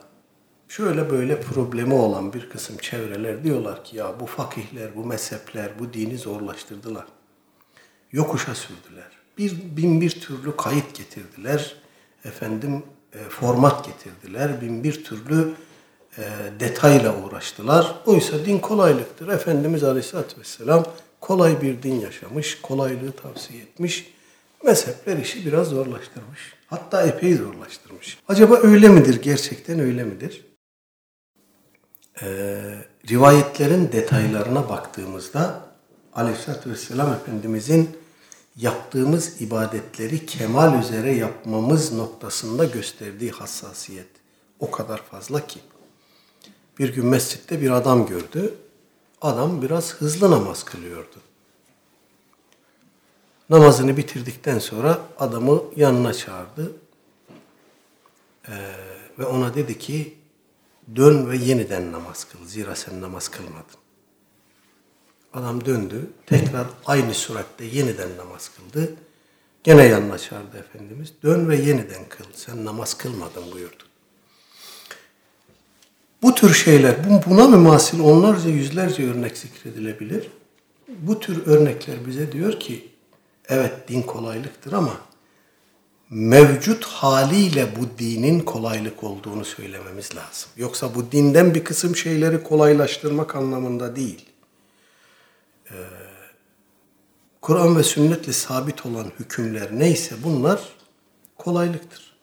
Speaker 1: şöyle böyle problemi olan bir kısım çevreler diyorlar ki ya bu fakihler, bu mezhepler bu dini zorlaştırdılar. Yokuşa sürdüler. Bir bin bir türlü kayıt getirdiler. Efendim e, format getirdiler. Bin bir türlü e, detayla uğraştılar. Oysa din kolaylıktır. Efendimiz Aleyhisselatü Vesselam kolay bir din yaşamış, kolaylığı tavsiye etmiş. Mezhepler işi biraz zorlaştırmış. Hatta epey zorlaştırmış. Acaba öyle midir? Gerçekten öyle midir? e, rivayetlerin detaylarına baktığımızda Aleyhisselatü Vesselam Efendimizin yaptığımız ibadetleri kemal üzere yapmamız noktasında gösterdiği hassasiyet o kadar fazla ki. Bir gün mescitte bir adam gördü. Adam biraz hızlı namaz kılıyordu. Namazını bitirdikten sonra adamı yanına çağırdı. Ee, ve ona dedi ki Dön ve yeniden namaz kıl. Zira sen namaz kılmadın. Adam döndü. Tekrar aynı suratte yeniden namaz kıldı. Gene yanına çağırdı Efendimiz. Dön ve yeniden kıl. Sen namaz kılmadın buyurdu. Bu tür şeyler, buna mümasil onlarca yüzlerce örnek zikredilebilir. Bu tür örnekler bize diyor ki, evet din kolaylıktır ama mevcut haliyle bu dinin kolaylık olduğunu söylememiz lazım. Yoksa bu dinden bir kısım şeyleri kolaylaştırmak anlamında değil. Ee, Kur'an ve sünnetle sabit olan hükümler neyse bunlar kolaylıktır.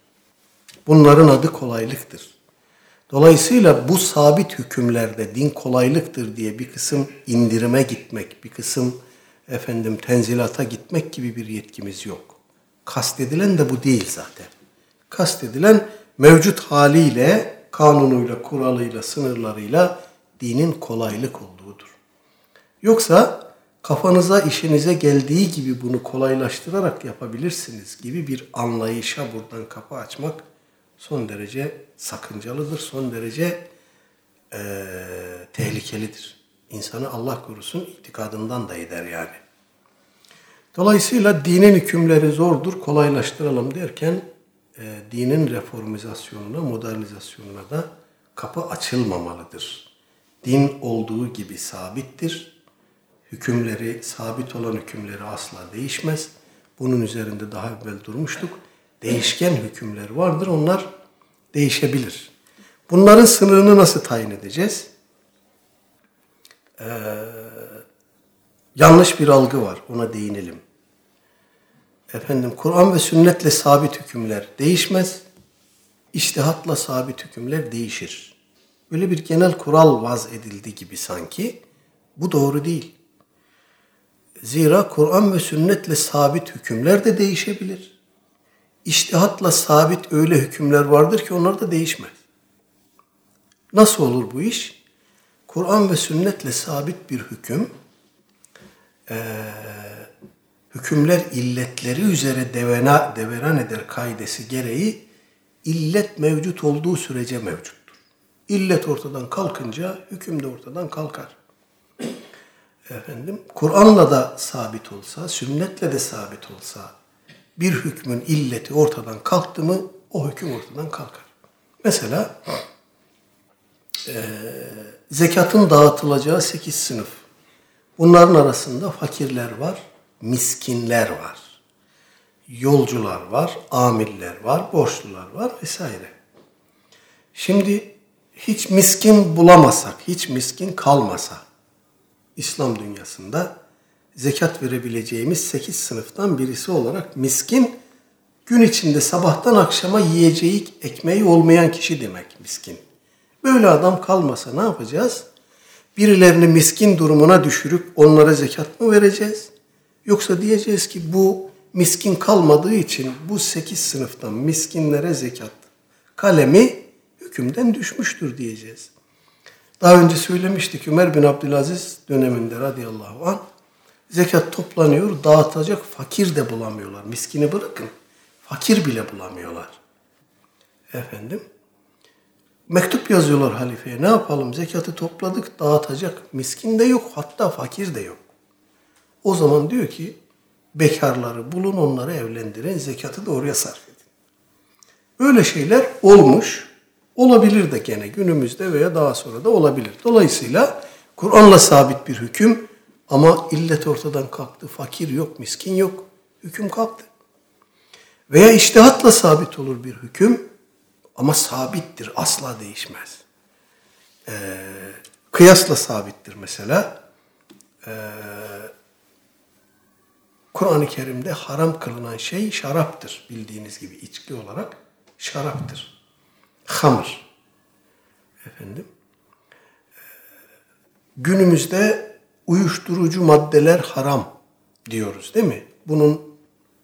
Speaker 1: Bunların adı kolaylıktır. Dolayısıyla bu sabit hükümlerde din kolaylıktır diye bir kısım indirime gitmek, bir kısım efendim tenzilata gitmek gibi bir yetkimiz yok. Kastedilen de bu değil zaten. Kastedilen mevcut haliyle, kanunuyla, kuralıyla, sınırlarıyla dinin kolaylık olduğudur. Yoksa kafanıza işinize geldiği gibi bunu kolaylaştırarak yapabilirsiniz gibi bir anlayışa buradan kapı açmak son derece sakıncalıdır, son derece e, tehlikelidir. İnsanı Allah korusun itikadından da eder yani. Dolayısıyla dinin hükümleri zordur, kolaylaştıralım derken e, dinin reformizasyonuna, modernizasyonuna da kapı açılmamalıdır. Din olduğu gibi sabittir. Hükümleri, sabit olan hükümleri asla değişmez. Bunun üzerinde daha evvel durmuştuk. Değişken hükümler vardır, onlar değişebilir. Bunların sınırını nasıl tayin edeceğiz? Ee, yanlış bir algı var, ona değinelim. Efendim Kur'an ve sünnetle sabit hükümler değişmez. İştihatla sabit hükümler değişir. Böyle bir genel kural vaz edildi gibi sanki. Bu doğru değil. Zira Kur'an ve sünnetle sabit hükümler de değişebilir. İştihatla sabit öyle hükümler vardır ki onlar da değişmez. Nasıl olur bu iş? Kur'an ve sünnetle sabit bir hüküm, ee, hükümler illetleri üzere devena, deveran eder kaidesi gereği illet mevcut olduğu sürece mevcuttur. İllet ortadan kalkınca hüküm de ortadan kalkar. Efendim, Kur'an'la da sabit olsa, sünnetle de sabit olsa bir hükmün illeti ortadan kalktı mı o hüküm ortadan kalkar. Mesela e, zekatın dağıtılacağı sekiz sınıf. Bunların arasında fakirler var, miskinler var. Yolcular var, amiller var, borçlular var vesaire. Şimdi hiç miskin bulamasak, hiç miskin kalmasa İslam dünyasında zekat verebileceğimiz sekiz sınıftan birisi olarak miskin gün içinde sabahtan akşama yiyeceği ekmeği olmayan kişi demek miskin. Böyle adam kalmasa ne yapacağız? Birilerini miskin durumuna düşürüp onlara zekat mı vereceğiz? Yoksa diyeceğiz ki bu miskin kalmadığı için bu sekiz sınıftan miskinlere zekat kalemi hükümden düşmüştür diyeceğiz. Daha önce söylemiştik Ömer bin Abdülaziz döneminde radıyallahu anh zekat toplanıyor dağıtacak fakir de bulamıyorlar. Miskini bırakın fakir bile bulamıyorlar. Efendim mektup yazıyorlar halifeye ne yapalım zekatı topladık dağıtacak miskin de yok hatta fakir de yok. O zaman diyor ki bekarları bulun onları evlendirin zekatı da oraya sarf edin. Böyle şeyler olmuş. Olabilir de gene günümüzde veya daha sonra da olabilir. Dolayısıyla Kur'an'la sabit bir hüküm ama illet ortadan kalktı. Fakir yok, miskin yok. Hüküm kalktı. Veya iştihatla sabit olur bir hüküm ama sabittir, asla değişmez. Ee, kıyasla sabittir mesela. Ee, Kur'an-ı Kerim'de haram kılınan şey şaraptır. Bildiğiniz gibi içki olarak şaraptır. Hamır. Efendim. Günümüzde uyuşturucu maddeler haram diyoruz değil mi? Bunun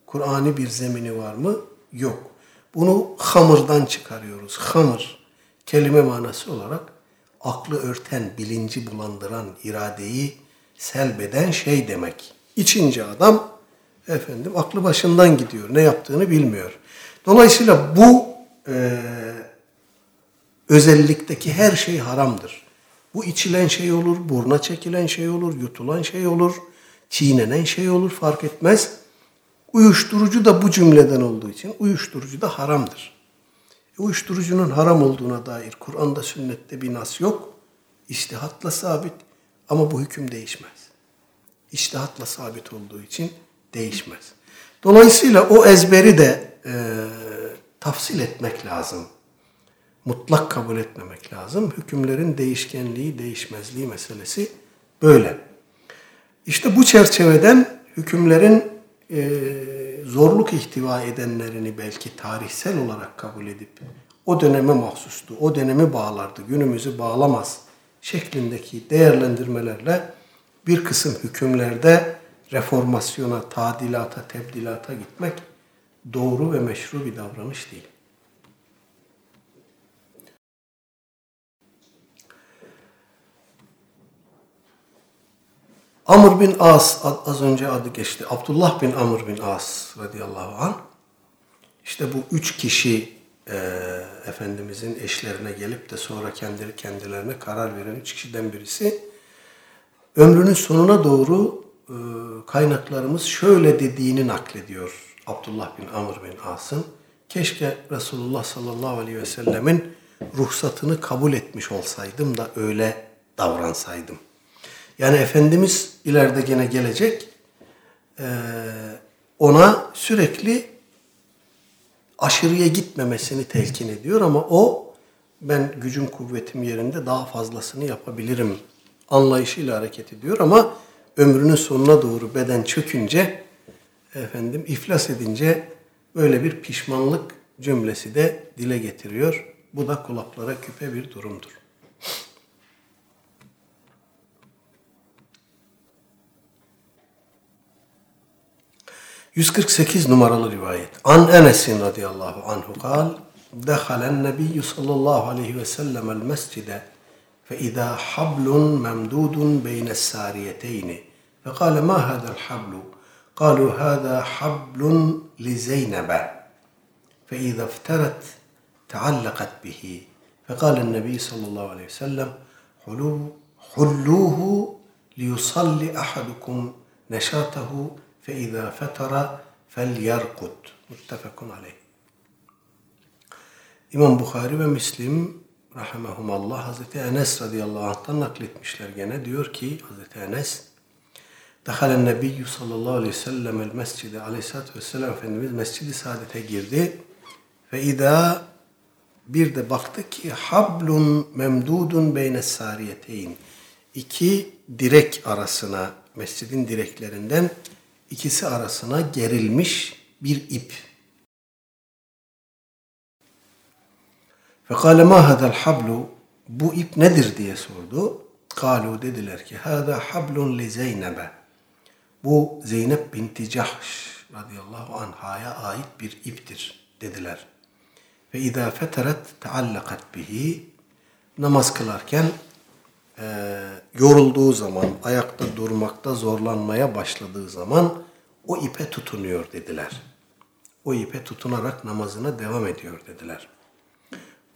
Speaker 1: Kur'an'ı bir zemini var mı? Yok. Bunu hamırdan çıkarıyoruz. Hamır kelime manası olarak aklı örten, bilinci bulandıran, iradeyi selbeden şey demek. İçince adam efendim aklı başından gidiyor. Ne yaptığını bilmiyor. Dolayısıyla bu e, özellikteki her şey haramdır. Bu içilen şey olur, burna çekilen şey olur, yutulan şey olur, çiğnenen şey olur fark etmez. Uyuşturucu da bu cümleden olduğu için uyuşturucu da haramdır. Uyuşturucunun haram olduğuna dair Kur'an'da sünnette bir nas yok. İştihatla sabit ama bu hüküm değişmez. İştihatla sabit olduğu için değişmez. Dolayısıyla o ezberi de e, tafsil etmek lazım. Mutlak kabul etmemek lazım. Hükümlerin değişkenliği, değişmezliği meselesi böyle. İşte bu çerçeveden hükümlerin e, zorluk ihtiva edenlerini belki tarihsel olarak kabul edip o döneme mahsustu, o dönemi bağlardı, günümüzü bağlamaz şeklindeki değerlendirmelerle bir kısım hükümlerde reformasyona, tadilata, tebdilata gitmek doğru ve meşru bir davranış değil. Amr bin As az önce adı geçti. Abdullah bin Amr bin As radıyallahu anh. İşte bu üç kişi e, Efendimizin eşlerine gelip de sonra kendileri kendilerine karar veren üç kişiden birisi. Ömrünün sonuna doğru e, kaynaklarımız şöyle dediğini naklediyor Abdullah bin Amr bin As'ın. Keşke Resulullah sallallahu aleyhi ve sellemin ruhsatını kabul etmiş olsaydım da öyle davransaydım. Yani Efendimiz ileride gene gelecek ona sürekli aşırıya gitmemesini telkin ediyor ama o ben gücüm kuvvetim yerinde daha fazlasını yapabilirim anlayışıyla hareket ediyor ama ömrünün sonuna doğru beden çökünce efendim iflas edince böyle bir pişmanlık cümlesi de dile getiriyor. Bu da kulaklara küpe bir durumdur. 148 numaralı rivayet. An Enes'in radıyallahu anhu kal, Dehalen nebiyyü sallallahu aleyhi ve sellem el mescide فإذا حبل ممدود بين الساريتين. فقال ما هذا الحبل؟ قالوا هذا حبل لزينب. فإذا افترت تعلقت به. فقال النبي صلى الله عليه وسلم حلوة ليصلي أحدكم نشاته فإذا فتر فليرقد muttefakun aleyh. İmam Bukhari ve Müslim rahimahumallah Hazreti Enes radıyallahu anh'tan nakletmişler gene. Diyor ki Hazreti Enes Dehalen Nebiyyü sallallahu aleyhi ve sellem el mescide aleyhissalatü vesselam Efendimiz mescidi saadete girdi ve idâ bir de baktı ki hablun memdudun beyne sariyeteyn iki direk arasına mescidin direklerinden ikisi arasına gerilmiş bir ip. Fekale ma hadal hablu bu ip nedir diye sordu. Kalu dediler ki hada hablun li Zeynep'e. Bu Zeynep binti Cahş radıyallahu anhaya ait bir iptir dediler. Ve izâ feteret teallakat bihi namaz kılarken e, yorulduğu zaman, ayakta durmakta zorlanmaya başladığı zaman o ipe tutunuyor dediler. O ipe tutunarak namazına devam ediyor dediler.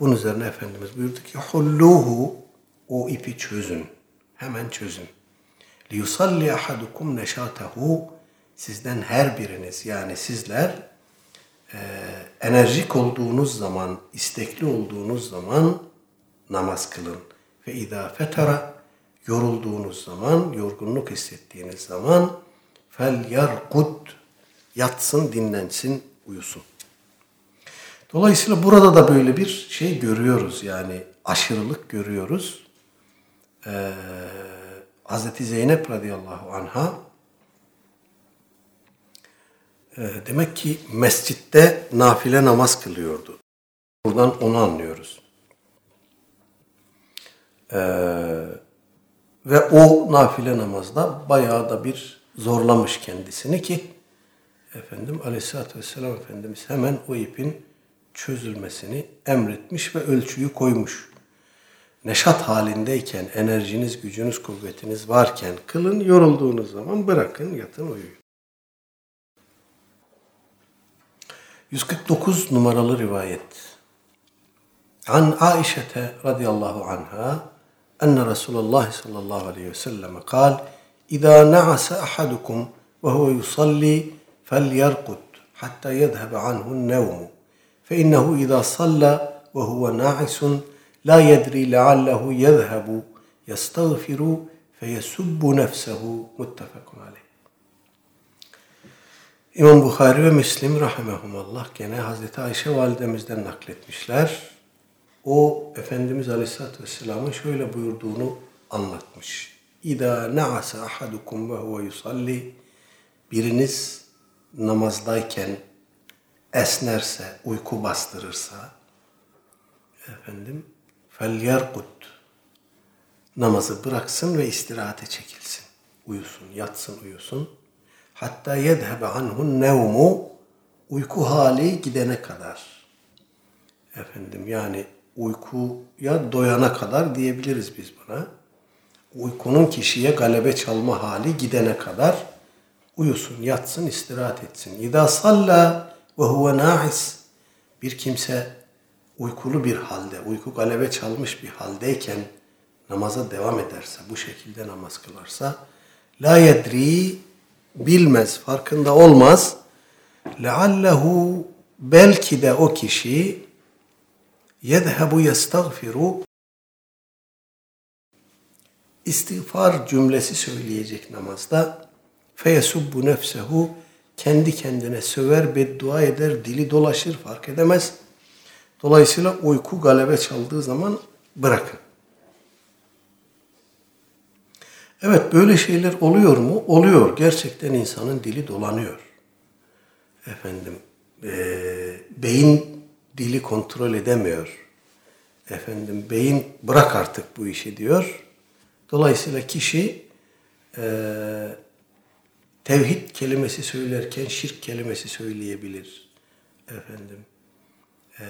Speaker 1: Bunun üzerine Efendimiz buyurdu ki hulluhu o ipi çözün. Hemen çözün. Liyusalli ahadukum neşatehu sizden her biriniz yani sizler e, enerjik olduğunuz zaman, istekli olduğunuz zaman namaz kılın. Ve izâ fetara yorulduğunuz zaman, yorgunluk hissettiğiniz zaman fel yarkud yatsın, dinlensin, uyusun. Dolayısıyla burada da böyle bir şey görüyoruz yani aşırılık görüyoruz. Ee, Hazreti Zeynep radıyallahu anha e, demek ki mescitte nafile namaz kılıyordu. Buradan onu anlıyoruz. Ee, ve o nafile namazda bayağı da bir zorlamış kendisini ki efendim Aleyhisselatü Vesselam Efendimiz hemen o ipin çözülmesini emretmiş ve ölçüyü koymuş. Neşat halindeyken, enerjiniz, gücünüz, kuvvetiniz varken kılın, yorulduğunuz zaman bırakın, yatın, uyuyun. 149 numaralı rivayet. An Aişete radıyallahu anha أن رسول الله صلى الله عليه وسلم قال إذا نعس أحدكم وهو يصلي فليرقد حتى يذهب عنه النوم فإنه إذا صلى وهو ناعس لا يدري لعله يذهب يستغفر فيسب نفسه متفق عليه İmam Bukhari ve Müslim rahimehumullah gene Hazreti Ayşe validemizden nakletmişler. O Efendimiz Aleyhisselatü Vesselam'ın şöyle buyurduğunu anlatmış. İda na'asa ahadukum ve huve yusalli biriniz namazdayken esnerse, uyku bastırırsa efendim fel yerkut namazı bıraksın ve istirahate çekilsin. Uyusun, yatsın, uyusun. Hatta yedhebe anhun nevmu uyku hali gidene kadar. Efendim yani uykuya doyana kadar diyebiliriz biz buna. Uykunun kişiye galebe çalma hali gidene kadar uyusun, yatsın, istirahat etsin. İda salla ve huve na'is bir kimse uykulu bir halde, uyku galebe çalmış bir haldeyken namaza devam ederse, bu şekilde namaz kılarsa la yedri bilmez, farkında olmaz. Leallehu belki de o kişi yedhebu yestagfiru istiğfar cümlesi söyleyecek namazda feyesubbu nefsehu kendi kendine söver, beddua eder, dili dolaşır, fark edemez. Dolayısıyla uyku galebe çaldığı zaman bırakın. Evet böyle şeyler oluyor mu? Oluyor. Gerçekten insanın dili dolanıyor. Efendim, e, beyin dili kontrol edemiyor. Efendim, beyin bırak artık bu işi diyor. Dolayısıyla kişi e, tevhid kelimesi söylerken şirk kelimesi söyleyebilir. Efendim, e,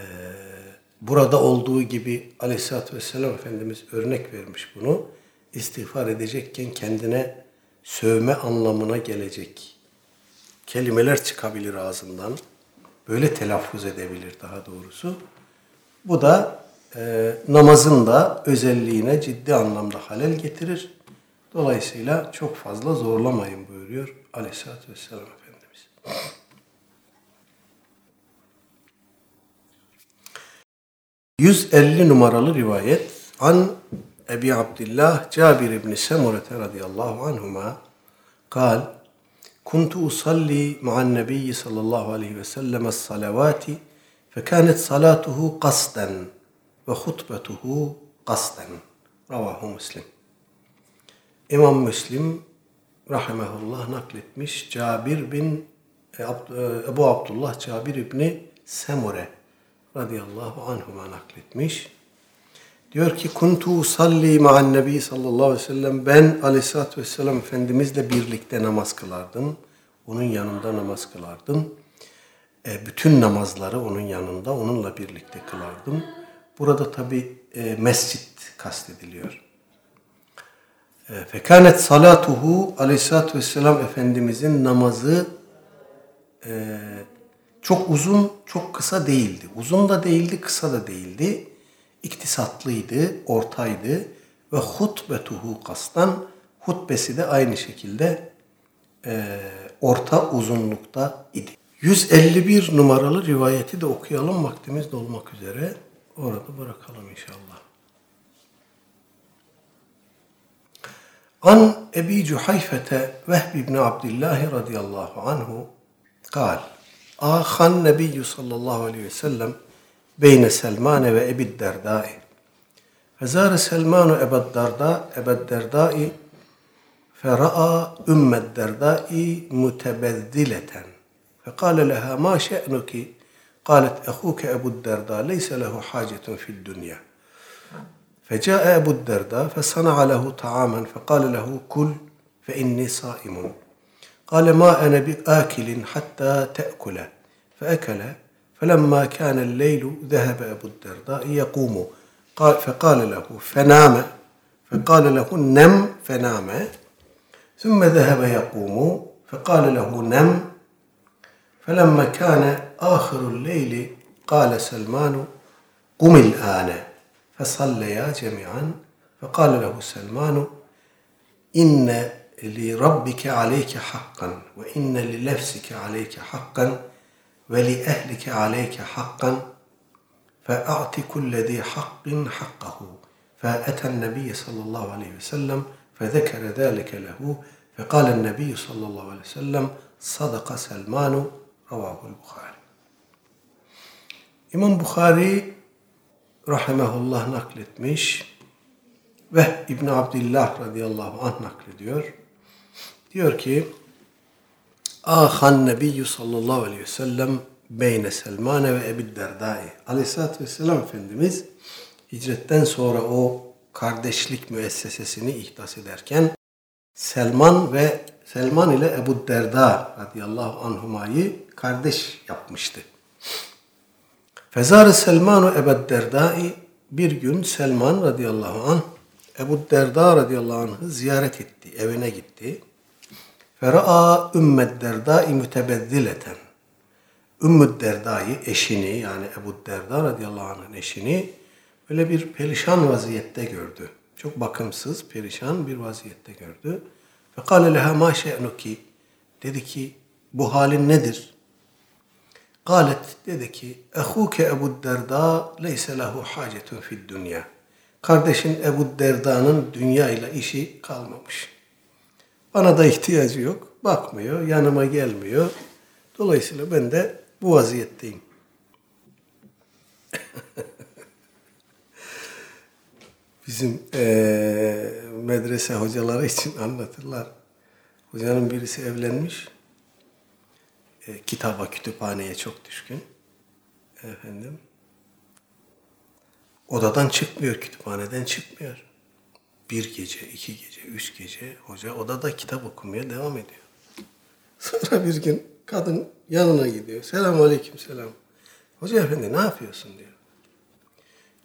Speaker 1: burada olduğu gibi aleyhissalatü vesselam Efendimiz örnek vermiş bunu istiğfar edecekken kendine sövme anlamına gelecek kelimeler çıkabilir ağzından. Öyle telaffuz edebilir daha doğrusu. Bu da e, namazın da özelliğine ciddi anlamda halel getirir. Dolayısıyla çok fazla zorlamayın buyuruyor aleyhissalatü vesselam Efendimiz. ...150 numaralı rivayet... ...an Ebi Abdillah Cabir İbni Semurete radıyallahu anhuma... ...kal... كنت أصلي مع النبي صلى الله عليه وسلم الصلوات فكانت صلاته قصدا وخطبته قصدا رواه مسلم İmam Müslim rahimehullah nakletmiş Cabir bin Ebu Abdullah Cabir İbni Semure radıyallahu anhuma nakletmiş. Diyor ki kuntu salli ma'an nebi sallallahu aleyhi ve sellem ben aleyhissalatü vesselam Efendimizle birlikte namaz kılardım. Onun yanında namaz kılardım. E, bütün namazları onun yanında onunla birlikte kılardım. Burada tabi e, mescit kastediliyor. E, fekanet salatuhu aleyhissalatü vesselam Efendimizin namazı e, çok uzun, çok kısa değildi. Uzun da değildi, kısa da değildi iktisatlıydı, ortaydı ve hutbetuhu kastan hutbesi de aynı şekilde e, orta uzunlukta idi. 151 numaralı rivayeti de okuyalım vaktimiz dolmak üzere. Orada bırakalım inşallah. An Ebi Cuhayfete Vehb ibn Abdillah radıyallahu anhu قال آخى النبي صلى الله عليه وسلم بين سلمان وأبي الدرداء. فزار سلمان أبا الدرداء أبا الدرداء فرأى أم الدرداء متبذلة. فقال لها ما شأنك؟ قالت أخوك أبو الدرداء ليس له حاجة في الدنيا. فجاء أبو الدرداء فصنع له طعاما فقال له كل فإني صائم. قال ما أنا بآكل حتى تأكل. فأكل فلما كان الليل ذهب أبو الدرداء يقوم. قال فقال له فنام. فقال له نم فنام. ثم ذهب يقوم. فقال له نم. فلما كان آخر الليل قال سلمان قم الآن. فصليا جميعا. فقال له سلمان إن لربك عليك حقا وإن لنفسك عليك حقا. ve li ehlike aleyke hakkan fe a'ti kullezi hakkin hakkahu fe eten nebiye sallallahu aleyhi ve sellem fe zekere zâlike lehu fe kâlen nebiye sallallahu aleyhi ve sellem sadaka selmanu ravahul Bukhari. İmam Bukhari rahimehullah nakletmiş ve İbn Abdullah radıyallahu anh naklediyor. Diyor ki Ahan Nebiyyü sallallahu aleyhi ve sellem beyne Selmane ve Ebu Derdai. Aleyhisselatü Vesselam Efendimiz hicretten sonra o kardeşlik müessesesini ihdas ederken Selman ve Selman ile Ebu Derda radıyallahu anhumayı kardeş yapmıştı. Fezar Selmanu Ebu Derdai bir gün Selman radıyallahu anh Ebu Derda radıyallahu anh'ı ziyaret etti, evine gitti. Fera'a Ümmed Derdai mütebeddileten. Ümmü Derda'yı, eşini yani Ebu Derda radıyallahu anh'ın eşini böyle bir perişan vaziyette gördü. Çok bakımsız, perişan bir vaziyette gördü. Ve kâle leha mâ şe'nuki. Dedi ki bu halin nedir? Galet dedi ki ehuke Ebu Derda leyse lehu hacetun fid dünya. Kardeşin Ebu Derda'nın dünya ile işi kalmamış. Bana da ihtiyacı yok. Bakmıyor, yanıma gelmiyor. Dolayısıyla ben de bu vaziyetteyim. [LAUGHS] Bizim eee, medrese hocaları için anlatırlar. Hocanın birisi evlenmiş. E, kitaba, kütüphaneye çok düşkün. Efendim. Odadan çıkmıyor, kütüphaneden çıkmıyor. Bir gece, iki gece, üç gece hoca odada kitap okumaya devam ediyor. [LAUGHS] Sonra bir gün kadın yanına gidiyor. Selamun aleyküm selam. Hoca efendi ne yapıyorsun diyor.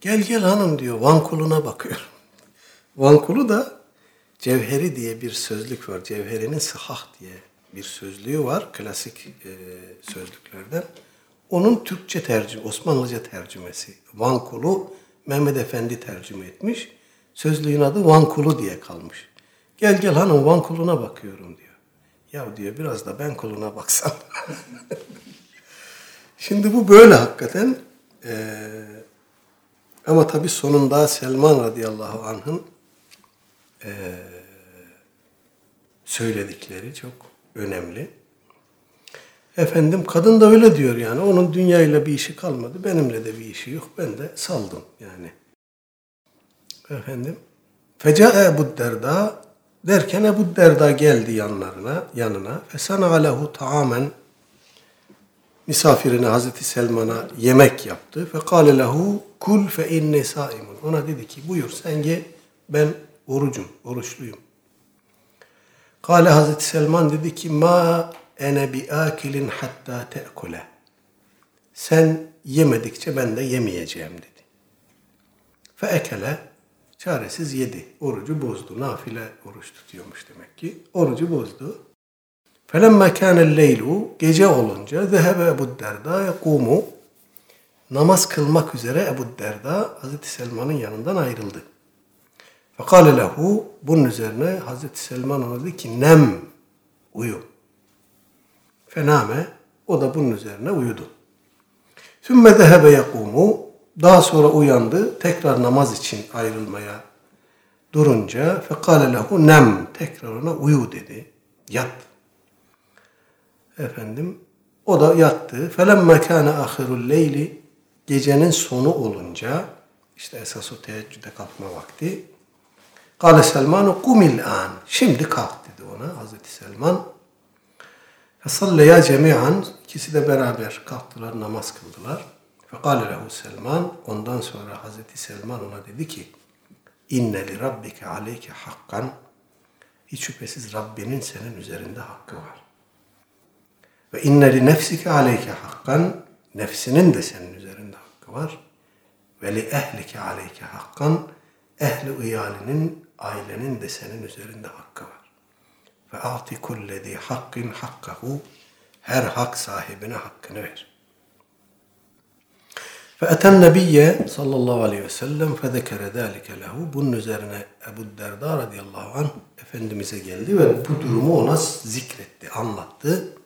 Speaker 1: Gel gel hanım diyor. Vankuluna bakıyorum. [LAUGHS] Vankulu da Cevheri diye bir sözlük var. Cevherinin sıhah diye bir sözlüğü var. Klasik e, sözlüklerden. Onun Türkçe tercüme, Osmanlıca tercümesi. Vankulu Mehmet Efendi tercüme etmiş. Sözlüğün adı Vankulu diye kalmış. Gel gel hanım Vankuluna bakıyorum diyor. Ya diyor biraz da ben kuluna baksam. [LAUGHS] Şimdi bu böyle hakikaten. Ee, ama tabi sonunda Selman radıyallahu anh'ın e, söyledikleri çok önemli. Efendim kadın da öyle diyor yani. Onun dünyayla bir işi kalmadı. Benimle de bir işi yok. Ben de saldım yani. Efendim. Feca Ebu Derda derken Ebu Derda geldi yanlarına, yanına. Fesana alehu taamen misafirine Hazreti Selman'a yemek yaptı. Fe kâle lehu kul fe inni saimun. Ona dedi ki buyur sen ye ben orucum, oruçluyum. Kale Hazreti Selman dedi ki ma ene bi akilin hatta te'kule. Sen yemedikçe ben de yemeyeceğim dedi. Fe ekele çaresiz yedi. Orucu bozdu. Nafile oruç tutuyormuş demek ki. Orucu bozdu. Felemme kânel leylu gece olunca zehebe Ebu Derda yekumu namaz kılmak üzere Ebu Derda Hazreti Selman'ın yanından ayrıldı. Fekale lehu bunun üzerine Hazreti Selman ona dedi ki nem uyu. Fename o da bunun üzerine uyudu. Sümme zehebe yekumu daha sonra uyandı tekrar namaz için ayrılmaya durunca fekale lehu nem tekrar ona uyu dedi. Yat. Efendim o da yattı. Felemme kâne ahirul leyli gecenin sonu olunca işte esas o teheccüde kalkma vakti. Kale Selmanu kumil an. Şimdi kalk dedi ona Hazreti Selman. Fesalleya cemi'an. ikisi de beraber kalktılar, namaz kıldılar. Fekale lehu Selman. Ondan sonra Hazreti Selman ona dedi ki İnne li rabbike aleyke hakkan. Hiç şüphesiz Rabbinin senin üzerinde hakkı var. Ve inne li nefsike aleyke hakkan. Nefsinin de senin üzerinde hakkı var. Ve li ehlike aleyke hakkan. Ehli iyalinin, ailenin de senin üzerinde hakkı var. Ve ati kullezi hakkin hakkahu. Her hak sahibine hakkını ver. Fe'eten nebiyye sallallahu aleyhi ve sellem fezekere zâlike lehu. Bunun üzerine Ebu Derda radıyallahu anh Efendimiz'e geldi ve bu durumu ona zikretti, anlattı.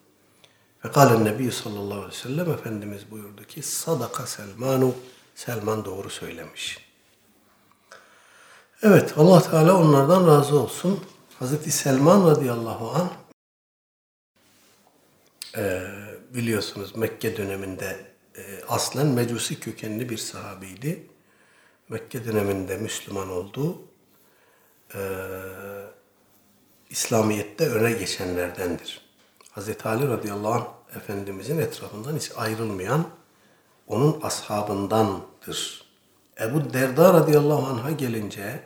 Speaker 1: Fekalen Nebi sallallahu aleyhi ve sellem Efendimiz buyurdu ki sadaka Selmanu, Selman doğru söylemiş. Evet Allah Teala onlardan razı olsun. Hazreti Selman radıyallahu anh biliyorsunuz Mekke döneminde aslen Mecusi kökenli bir sahabiydi. Mekke döneminde Müslüman oldu. E, İslamiyet'te öne geçenlerdendir. Hazreti Ali radıyallahu anh Efendimizin etrafından hiç ayrılmayan onun ashabındandır. Ebu Derda radıyallahu anh'a gelince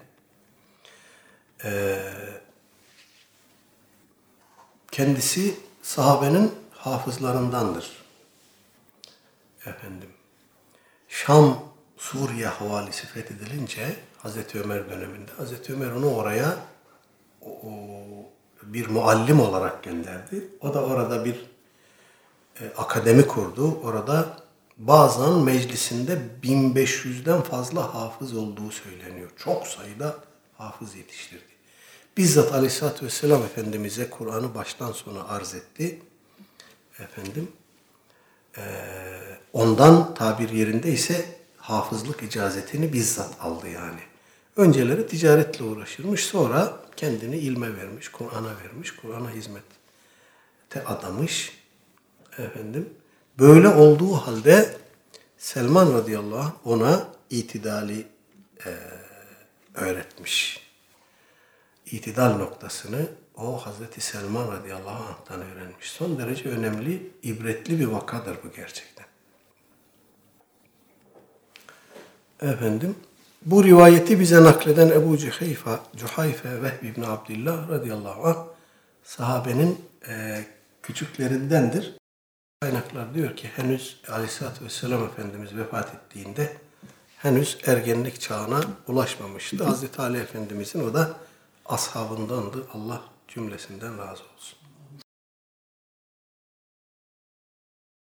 Speaker 1: e, kendisi sahabenin hafızlarındandır. Efendim. Şam Suriye havalisi fethedilince Hazreti Ömer döneminde Hazreti Ömer onu oraya o, bir muallim olarak gönderdi. O da orada bir e, akademi kurdu. Orada bazen meclisinde 1500'den fazla hafız olduğu söyleniyor. Çok sayıda hafız yetiştirdi. Bizzat Aleyhisselatü Vesselam Efendimiz'e Kur'an'ı baştan sona arz etti. Efendim, ondan tabir yerinde ise hafızlık icazetini bizzat aldı yani. Önceleri ticaretle uğraşırmış, sonra kendini ilme vermiş, Kur'an'a vermiş, Kur'an'a hizmete adamış. Efendim, böyle olduğu halde Selman radıyallahu anh ona itidali e, öğretmiş. İtidal noktasını o Hazreti Selman radıyallahu anh'tan öğrenmiş. Son derece önemli, ibretli bir vakadır bu gerçekten. Efendim, bu rivayeti bize nakleden Ebu Cuhayfa, Cuhayfe Vehbi İbni Abdillah radıyallahu anh sahabenin e, küçüklerindendir. Kaynaklar diyor ki henüz Aleyhisselatü Vesselam Efendimiz vefat ettiğinde henüz ergenlik çağına ulaşmamıştı. Hazreti Ali Efendimizin o da ashabındandı. Allah cümlesinden razı olsun.